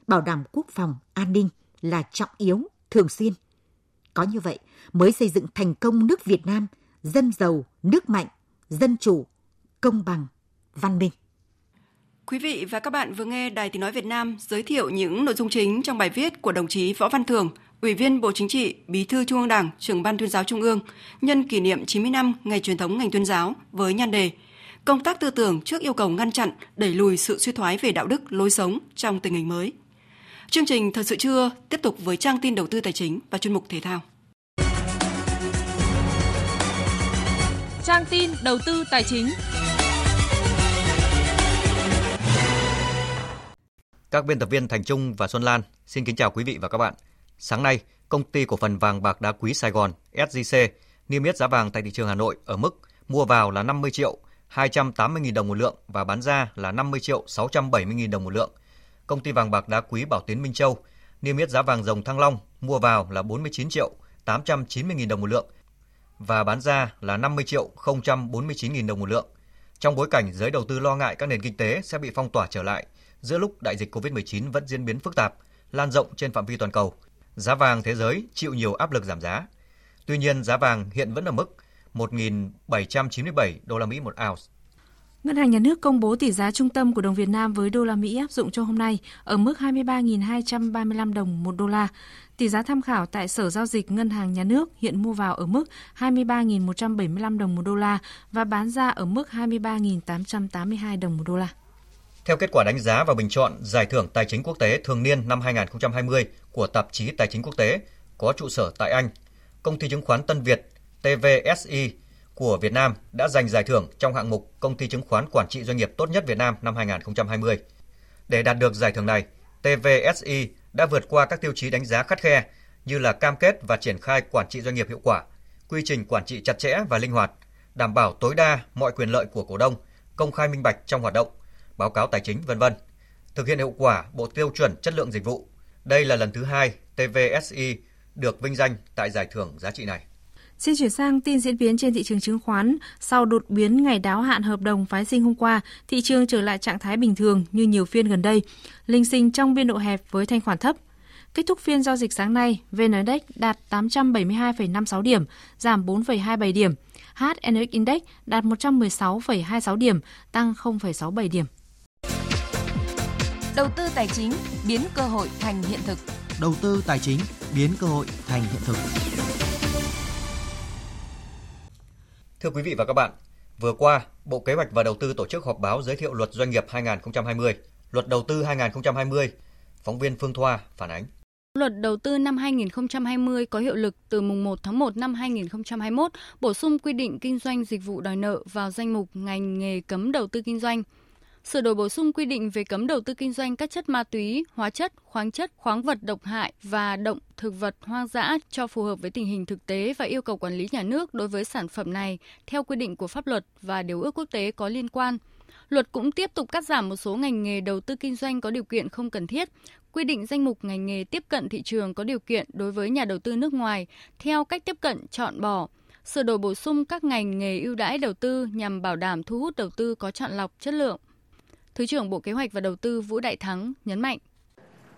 bảo đảm quốc phòng, an ninh là trọng yếu, thường xuyên. Có như vậy mới xây dựng thành công nước Việt Nam, dân giàu, nước mạnh, dân chủ, công bằng, văn minh. Quý vị và các bạn vừa nghe Đài Tiếng Nói Việt Nam giới thiệu những nội dung chính trong bài viết của đồng chí Võ Văn Thường, Ủy viên Bộ Chính trị, Bí thư Trung ương Đảng, trưởng Ban tuyên giáo Trung ương, nhân kỷ niệm 90 năm ngày truyền thống ngành tuyên giáo với nhan đề Công tác tư tưởng trước yêu cầu ngăn chặn, đẩy lùi sự suy thoái về đạo đức, lối sống trong tình hình mới. Chương trình Thật sự trưa tiếp tục với trang tin đầu tư tài chính và chuyên mục thể thao. Trang tin đầu tư tài chính. Các biên tập viên Thành Trung và Xuân Lan xin kính chào quý vị và các bạn. Sáng nay, công ty cổ phần vàng bạc đá quý Sài Gòn SJC niêm yết giá vàng tại thị trường Hà Nội ở mức mua vào là 50 triệu 280.000 đồng một lượng và bán ra là 50 triệu 670.000 đồng một lượng. Công ty vàng bạc đá quý Bảo Tiến Minh Châu niêm yết giá vàng dòng Thăng Long mua vào là 49 triệu 890.000 đồng một lượng và bán ra là 50 triệu 049.000 đồng một lượng. Trong bối cảnh giới đầu tư lo ngại các nền kinh tế sẽ bị phong tỏa trở lại giữa lúc đại dịch COVID-19 vẫn diễn biến phức tạp, lan rộng trên phạm vi toàn cầu, giá vàng thế giới chịu nhiều áp lực giảm giá. Tuy nhiên, giá vàng hiện vẫn ở mức 1.797 đô la Mỹ một ounce. Ngân hàng Nhà nước công bố tỷ giá trung tâm của đồng Việt Nam với đô la Mỹ áp dụng cho hôm nay ở mức 23.235 đồng một đô la. Tỷ giá tham khảo tại Sở Giao dịch Ngân hàng Nhà nước hiện mua vào ở mức 23.175 đồng một đô la và bán ra ở mức 23.882 đồng một đô la. Theo kết quả đánh giá và bình chọn Giải thưởng Tài chính quốc tế thường niên năm 2020 của tạp chí Tài chính quốc tế có trụ sở tại Anh, công ty chứng khoán Tân Việt TVSI của Việt Nam đã giành giải thưởng trong hạng mục Công ty chứng khoán quản trị doanh nghiệp tốt nhất Việt Nam năm 2020. Để đạt được giải thưởng này, TVSI đã vượt qua các tiêu chí đánh giá khắt khe như là cam kết và triển khai quản trị doanh nghiệp hiệu quả, quy trình quản trị chặt chẽ và linh hoạt, đảm bảo tối đa mọi quyền lợi của cổ đông, công khai minh bạch trong hoạt động, báo cáo tài chính vân vân. Thực hiện hiệu quả bộ tiêu chuẩn chất lượng dịch vụ. Đây là lần thứ hai TVSI được vinh danh tại giải thưởng giá trị này. Xin chuyển sang tin diễn biến trên thị trường chứng khoán. Sau đột biến ngày đáo hạn hợp đồng phái sinh hôm qua, thị trường trở lại trạng thái bình thường như nhiều phiên gần đây, linh sinh trong biên độ hẹp với thanh khoản thấp. Kết thúc phiên giao dịch sáng nay, VN Index đạt 872,56 điểm, giảm 4,27 điểm. HNX Index đạt 116,26 điểm, tăng 0,67 điểm. Đầu tư tài chính biến cơ hội thành hiện thực. Đầu tư tài chính biến cơ hội thành hiện thực. Thưa quý vị và các bạn, vừa qua, Bộ Kế hoạch và Đầu tư tổ chức họp báo giới thiệu luật doanh nghiệp 2020, luật đầu tư 2020. Phóng viên Phương Thoa phản ánh. Luật đầu tư năm 2020 có hiệu lực từ mùng 1 tháng 1 năm 2021, bổ sung quy định kinh doanh dịch vụ đòi nợ vào danh mục ngành nghề cấm đầu tư kinh doanh. Sửa đổi bổ sung quy định về cấm đầu tư kinh doanh các chất ma túy, hóa chất, khoáng chất, khoáng vật độc hại và động thực vật hoang dã cho phù hợp với tình hình thực tế và yêu cầu quản lý nhà nước đối với sản phẩm này theo quy định của pháp luật và điều ước quốc tế có liên quan. Luật cũng tiếp tục cắt giảm một số ngành nghề đầu tư kinh doanh có điều kiện không cần thiết, quy định danh mục ngành nghề tiếp cận thị trường có điều kiện đối với nhà đầu tư nước ngoài theo cách tiếp cận chọn bỏ, sửa đổi bổ sung các ngành nghề ưu đãi đầu tư nhằm bảo đảm thu hút đầu tư có chọn lọc chất lượng. Thứ trưởng Bộ Kế hoạch và Đầu tư Vũ Đại Thắng nhấn mạnh.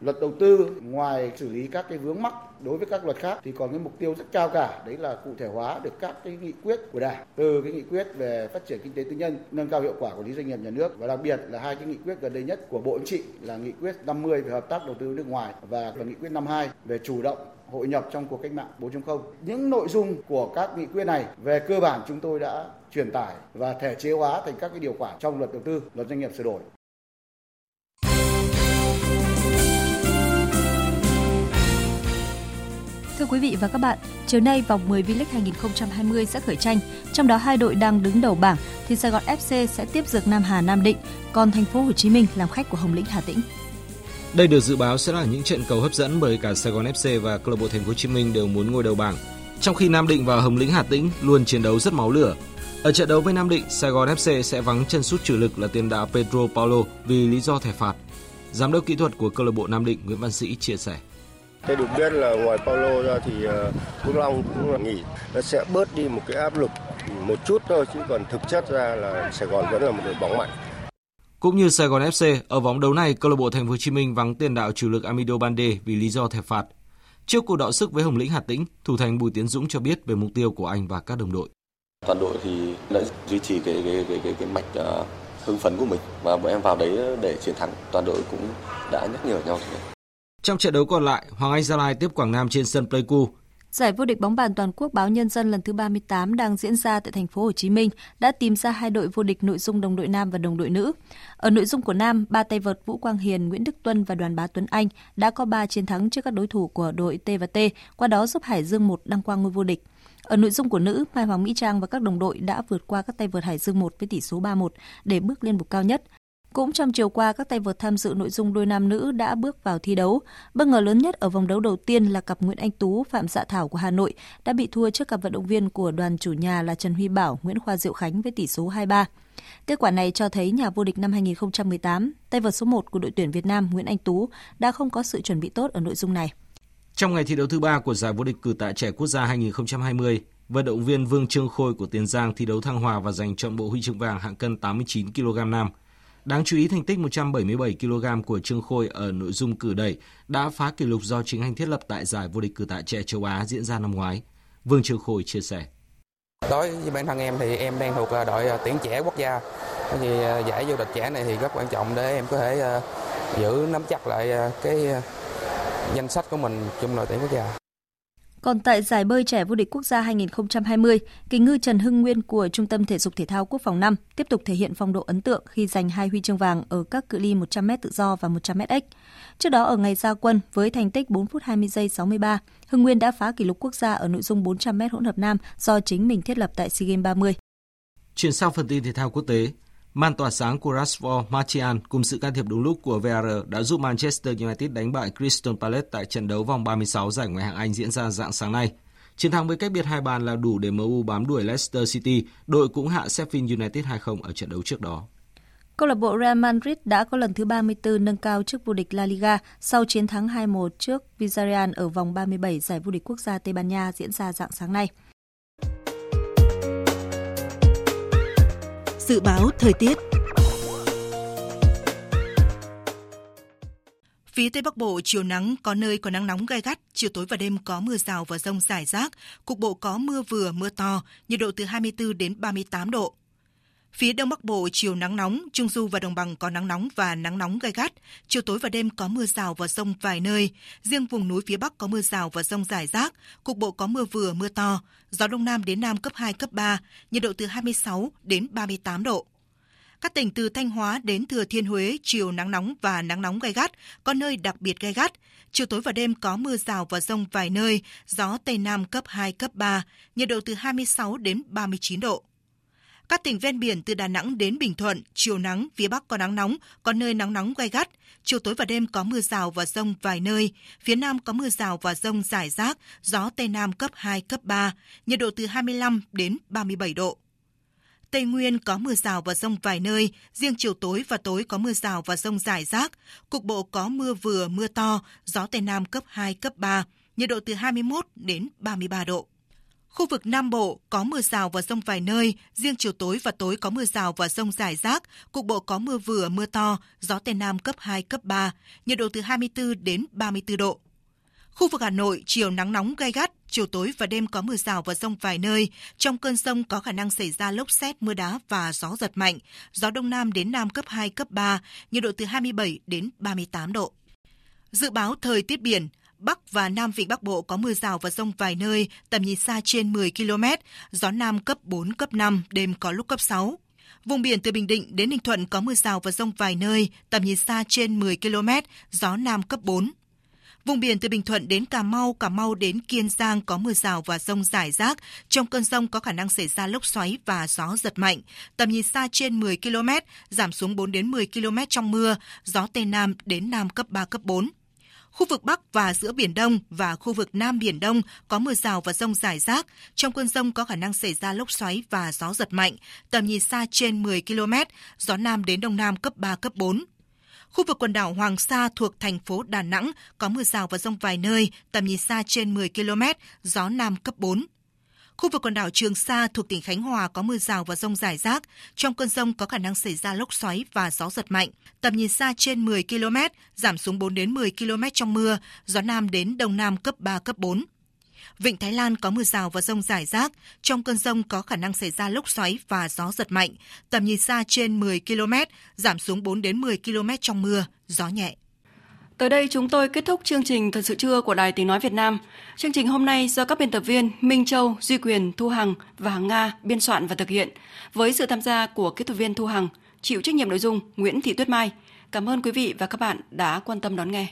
Luật đầu tư ngoài xử lý các cái vướng mắc đối với các luật khác thì còn cái mục tiêu rất cao cả đấy là cụ thể hóa được các cái nghị quyết của Đảng từ cái nghị quyết về phát triển kinh tế tư nhân, nâng cao hiệu quả quản lý doanh nghiệp nhà nước và đặc biệt là hai cái nghị quyết gần đây nhất của Bộ Chính trị là nghị quyết 50 về hợp tác đầu tư nước ngoài và là nghị quyết 52 về chủ động hội nhập trong cuộc cách mạng 4.0. Những nội dung của các nghị quyết này về cơ bản chúng tôi đã truyền tải và thể chế hóa thành các cái điều khoản trong luật đầu tư, luật doanh nghiệp sửa đổi. Thưa quý vị và các bạn, chiều nay vòng 10 V-League 2020 sẽ khởi tranh, trong đó hai đội đang đứng đầu bảng thì Sài Gòn FC sẽ tiếp dược Nam Hà Nam Định, còn thành phố Hồ Chí Minh làm khách của Hồng Lĩnh Hà Tĩnh. Đây được dự báo sẽ là những trận cầu hấp dẫn bởi cả Sài Gòn FC và câu lạc bộ Thành phố Hồ Chí Minh đều muốn ngôi đầu bảng. Trong khi Nam Định và Hồng Lĩnh Hà Tĩnh luôn chiến đấu rất máu lửa. Ở trận đấu với Nam Định, Sài Gòn FC sẽ vắng chân sút chủ lực là tiền đạo Pedro Paulo vì lý do thẻ phạt. Giám đốc kỹ thuật của câu lạc bộ Nam Định Nguyễn Văn Sĩ chia sẻ. Tôi được biết là ngoài Paulo ra thì Quốc Long cũng là nghỉ, nó sẽ bớt đi một cái áp lực một chút thôi chứ còn thực chất ra là Sài Gòn vẫn là một đội bóng mạnh. Cũng như Sài Gòn FC, ở vòng đấu này, câu lạc bộ Thành phố Hồ Chí Minh vắng tiền đạo chủ lực Amido Bande vì lý do thẻ phạt. Trước cuộc đọ sức với Hồng Lĩnh Hà Tĩnh, thủ thành Bùi Tiến Dũng cho biết về mục tiêu của anh và các đồng đội. Toàn đội thì đã duy trì cái cái cái cái, cái mạch uh, hưng phấn của mình và bọn em vào đấy để chiến thắng. Toàn đội cũng đã nhắc nhở nhau. Trong trận đấu còn lại, Hoàng Anh Gia Lai tiếp Quảng Nam trên sân Pleiku. Giải vô địch bóng bàn toàn quốc báo Nhân dân lần thứ 38 đang diễn ra tại thành phố Hồ Chí Minh đã tìm ra hai đội vô địch nội dung đồng đội nam và đồng đội nữ. Ở nội dung của nam, ba tay vợt Vũ Quang Hiền, Nguyễn Đức Tuân và Đoàn Bá Tuấn Anh đã có 3 chiến thắng trước các đối thủ của đội T và T, qua đó giúp Hải Dương 1 đăng quang ngôi vô địch. Ở nội dung của nữ, Mai Hoàng Mỹ Trang và các đồng đội đã vượt qua các tay vợt Hải Dương 1 với tỷ số 3-1 để bước lên bục cao nhất. Cũng trong chiều qua, các tay vợt tham dự nội dung đôi nam nữ đã bước vào thi đấu. Bất ngờ lớn nhất ở vòng đấu đầu tiên là cặp Nguyễn Anh Tú, Phạm Dạ Thảo của Hà Nội đã bị thua trước cặp vận động viên của đoàn chủ nhà là Trần Huy Bảo, Nguyễn Khoa Diệu Khánh với tỷ số 2-3. Kết quả này cho thấy nhà vô địch năm 2018, tay vợt số 1 của đội tuyển Việt Nam Nguyễn Anh Tú đã không có sự chuẩn bị tốt ở nội dung này. Trong ngày thi đấu thứ ba của giải vô địch cử tạ trẻ quốc gia 2020, vận động viên Vương Trương Khôi của Tiền Giang thi đấu thăng hòa và giành trọn bộ huy chương vàng hạng cân 89 kg nam. Đáng chú ý thành tích 177 kg của Trương Khôi ở nội dung cử đẩy đã phá kỷ lục do chính anh thiết lập tại giải vô địch cử tạ trẻ châu Á diễn ra năm ngoái. Vương Trương Khôi chia sẻ. Đối với bản thân em thì em đang thuộc đội à, tuyển trẻ quốc gia. Thì à, giải vô địch trẻ này thì rất quan trọng để em có thể à, giữ nắm chắc lại cái danh sách của mình trong đội tuyển quốc gia. Còn tại giải bơi trẻ vô địch quốc gia 2020, kỳ ngư Trần Hưng Nguyên của Trung tâm Thể dục Thể thao Quốc phòng 5 tiếp tục thể hiện phong độ ấn tượng khi giành hai huy chương vàng ở các cự ly 100m tự do và 100m ếch. Trước đó ở ngày ra quân với thành tích 4 phút 20 giây 63, Hưng Nguyên đã phá kỷ lục quốc gia ở nội dung 400m hỗn hợp nam do chính mình thiết lập tại SEA Games 30. Chuyển sang phần tin thể thao quốc tế, Màn tỏa sáng của Rashford Martial cùng sự can thiệp đúng lúc của VAR đã giúp Manchester United đánh bại Crystal Palace tại trận đấu vòng 36 giải Ngoại hạng Anh diễn ra dạng sáng nay. Chiến thắng với cách biệt hai bàn là đủ để MU bám đuổi Leicester City, đội cũng hạ Sheffield United 2-0 ở trận đấu trước đó. Câu lạc bộ Real Madrid đã có lần thứ 34 nâng cao chức vô địch La Liga sau chiến thắng 2-1 trước Villarreal ở vòng 37 giải vô địch quốc gia Tây Ban Nha diễn ra dạng sáng nay. Dự báo thời tiết Phía Tây Bắc Bộ chiều nắng, có nơi có nắng nóng gai gắt, chiều tối và đêm có mưa rào và rông rải rác, cục bộ có mưa vừa, mưa to, nhiệt độ từ 24 đến 38 độ. Phía Đông Bắc Bộ chiều nắng nóng, Trung Du và Đồng bằng có nắng nóng và nắng nóng gai gắt. Chiều tối và đêm có mưa rào và rông vài nơi. Riêng vùng núi phía Bắc có mưa rào và rông rải rác. Cục bộ có mưa vừa, mưa to. Gió Đông Nam đến Nam cấp 2, cấp 3. Nhiệt độ từ 26 đến 38 độ. Các tỉnh từ Thanh Hóa đến Thừa Thiên Huế chiều nắng nóng và nắng nóng gai gắt, có nơi đặc biệt gai gắt. Chiều tối và đêm có mưa rào và rông vài nơi, gió Tây Nam cấp 2, cấp 3, nhiệt độ từ 26 đến 39 độ. Các tỉnh ven biển từ Đà Nẵng đến Bình Thuận, chiều nắng, phía Bắc có nắng nóng, có nơi nắng nóng gai gắt. Chiều tối và đêm có mưa rào và rông vài nơi. Phía Nam có mưa rào và rông rải rác, gió Tây Nam cấp 2, cấp 3, nhiệt độ từ 25 đến 37 độ. Tây Nguyên có mưa rào và rông vài nơi, riêng chiều tối và tối có mưa rào và rông rải rác. Cục bộ có mưa vừa, mưa to, gió Tây Nam cấp 2, cấp 3, nhiệt độ từ 21 đến 33 độ. Khu vực Nam Bộ có mưa rào và rông vài nơi, riêng chiều tối và tối có mưa rào và rông rải rác, cục bộ có mưa vừa mưa to, gió Tây Nam cấp 2, cấp 3, nhiệt độ từ 24 đến 34 độ. Khu vực Hà Nội, chiều nắng nóng gai gắt, chiều tối và đêm có mưa rào và rông vài nơi. Trong cơn rông có khả năng xảy ra lốc xét, mưa đá và gió giật mạnh. Gió Đông Nam đến Nam cấp 2, cấp 3, nhiệt độ từ 27 đến 38 độ. Dự báo thời tiết biển, Bắc và Nam Vịnh Bắc Bộ có mưa rào và rông vài nơi, tầm nhìn xa trên 10 km, gió Nam cấp 4, cấp 5, đêm có lúc cấp 6. Vùng biển từ Bình Định đến Ninh Thuận có mưa rào và rông vài nơi, tầm nhìn xa trên 10 km, gió Nam cấp 4. Vùng biển từ Bình Thuận đến Cà Mau, Cà Mau đến Kiên Giang có mưa rào và rông rải rác. Trong cơn rông có khả năng xảy ra lốc xoáy và gió giật mạnh. Tầm nhìn xa trên 10 km, giảm xuống 4 đến 10 km trong mưa, gió Tây Nam đến Nam cấp 3, cấp 4. Khu vực Bắc và giữa Biển Đông và khu vực Nam Biển Đông có mưa rào và rông rải rác. Trong cơn rông có khả năng xảy ra lốc xoáy và gió giật mạnh. Tầm nhìn xa trên 10 km, gió Nam đến Đông Nam cấp 3, cấp 4. Khu vực quần đảo Hoàng Sa thuộc thành phố Đà Nẵng có mưa rào và rông vài nơi, tầm nhìn xa trên 10 km, gió Nam cấp 4. Khu vực quần đảo Trường Sa thuộc tỉnh Khánh Hòa có mưa rào và rông rải rác. Trong cơn rông có khả năng xảy ra lốc xoáy và gió giật mạnh. Tầm nhìn xa trên 10 km, giảm xuống 4 đến 10 km trong mưa, gió Nam đến Đông Nam cấp 3, cấp 4. Vịnh Thái Lan có mưa rào và rông rải rác. Trong cơn rông có khả năng xảy ra lốc xoáy và gió giật mạnh. Tầm nhìn xa trên 10 km, giảm xuống 4 đến 10 km trong mưa, gió nhẹ. Tới đây chúng tôi kết thúc chương trình Thật sự trưa của Đài Tiếng Nói Việt Nam. Chương trình hôm nay do các biên tập viên Minh Châu, Duy Quyền, Thu Hằng và Nga biên soạn và thực hiện, với sự tham gia của kỹ thuật viên Thu Hằng, chịu trách nhiệm nội dung Nguyễn Thị Tuyết Mai. Cảm ơn quý vị và các bạn đã quan tâm đón nghe.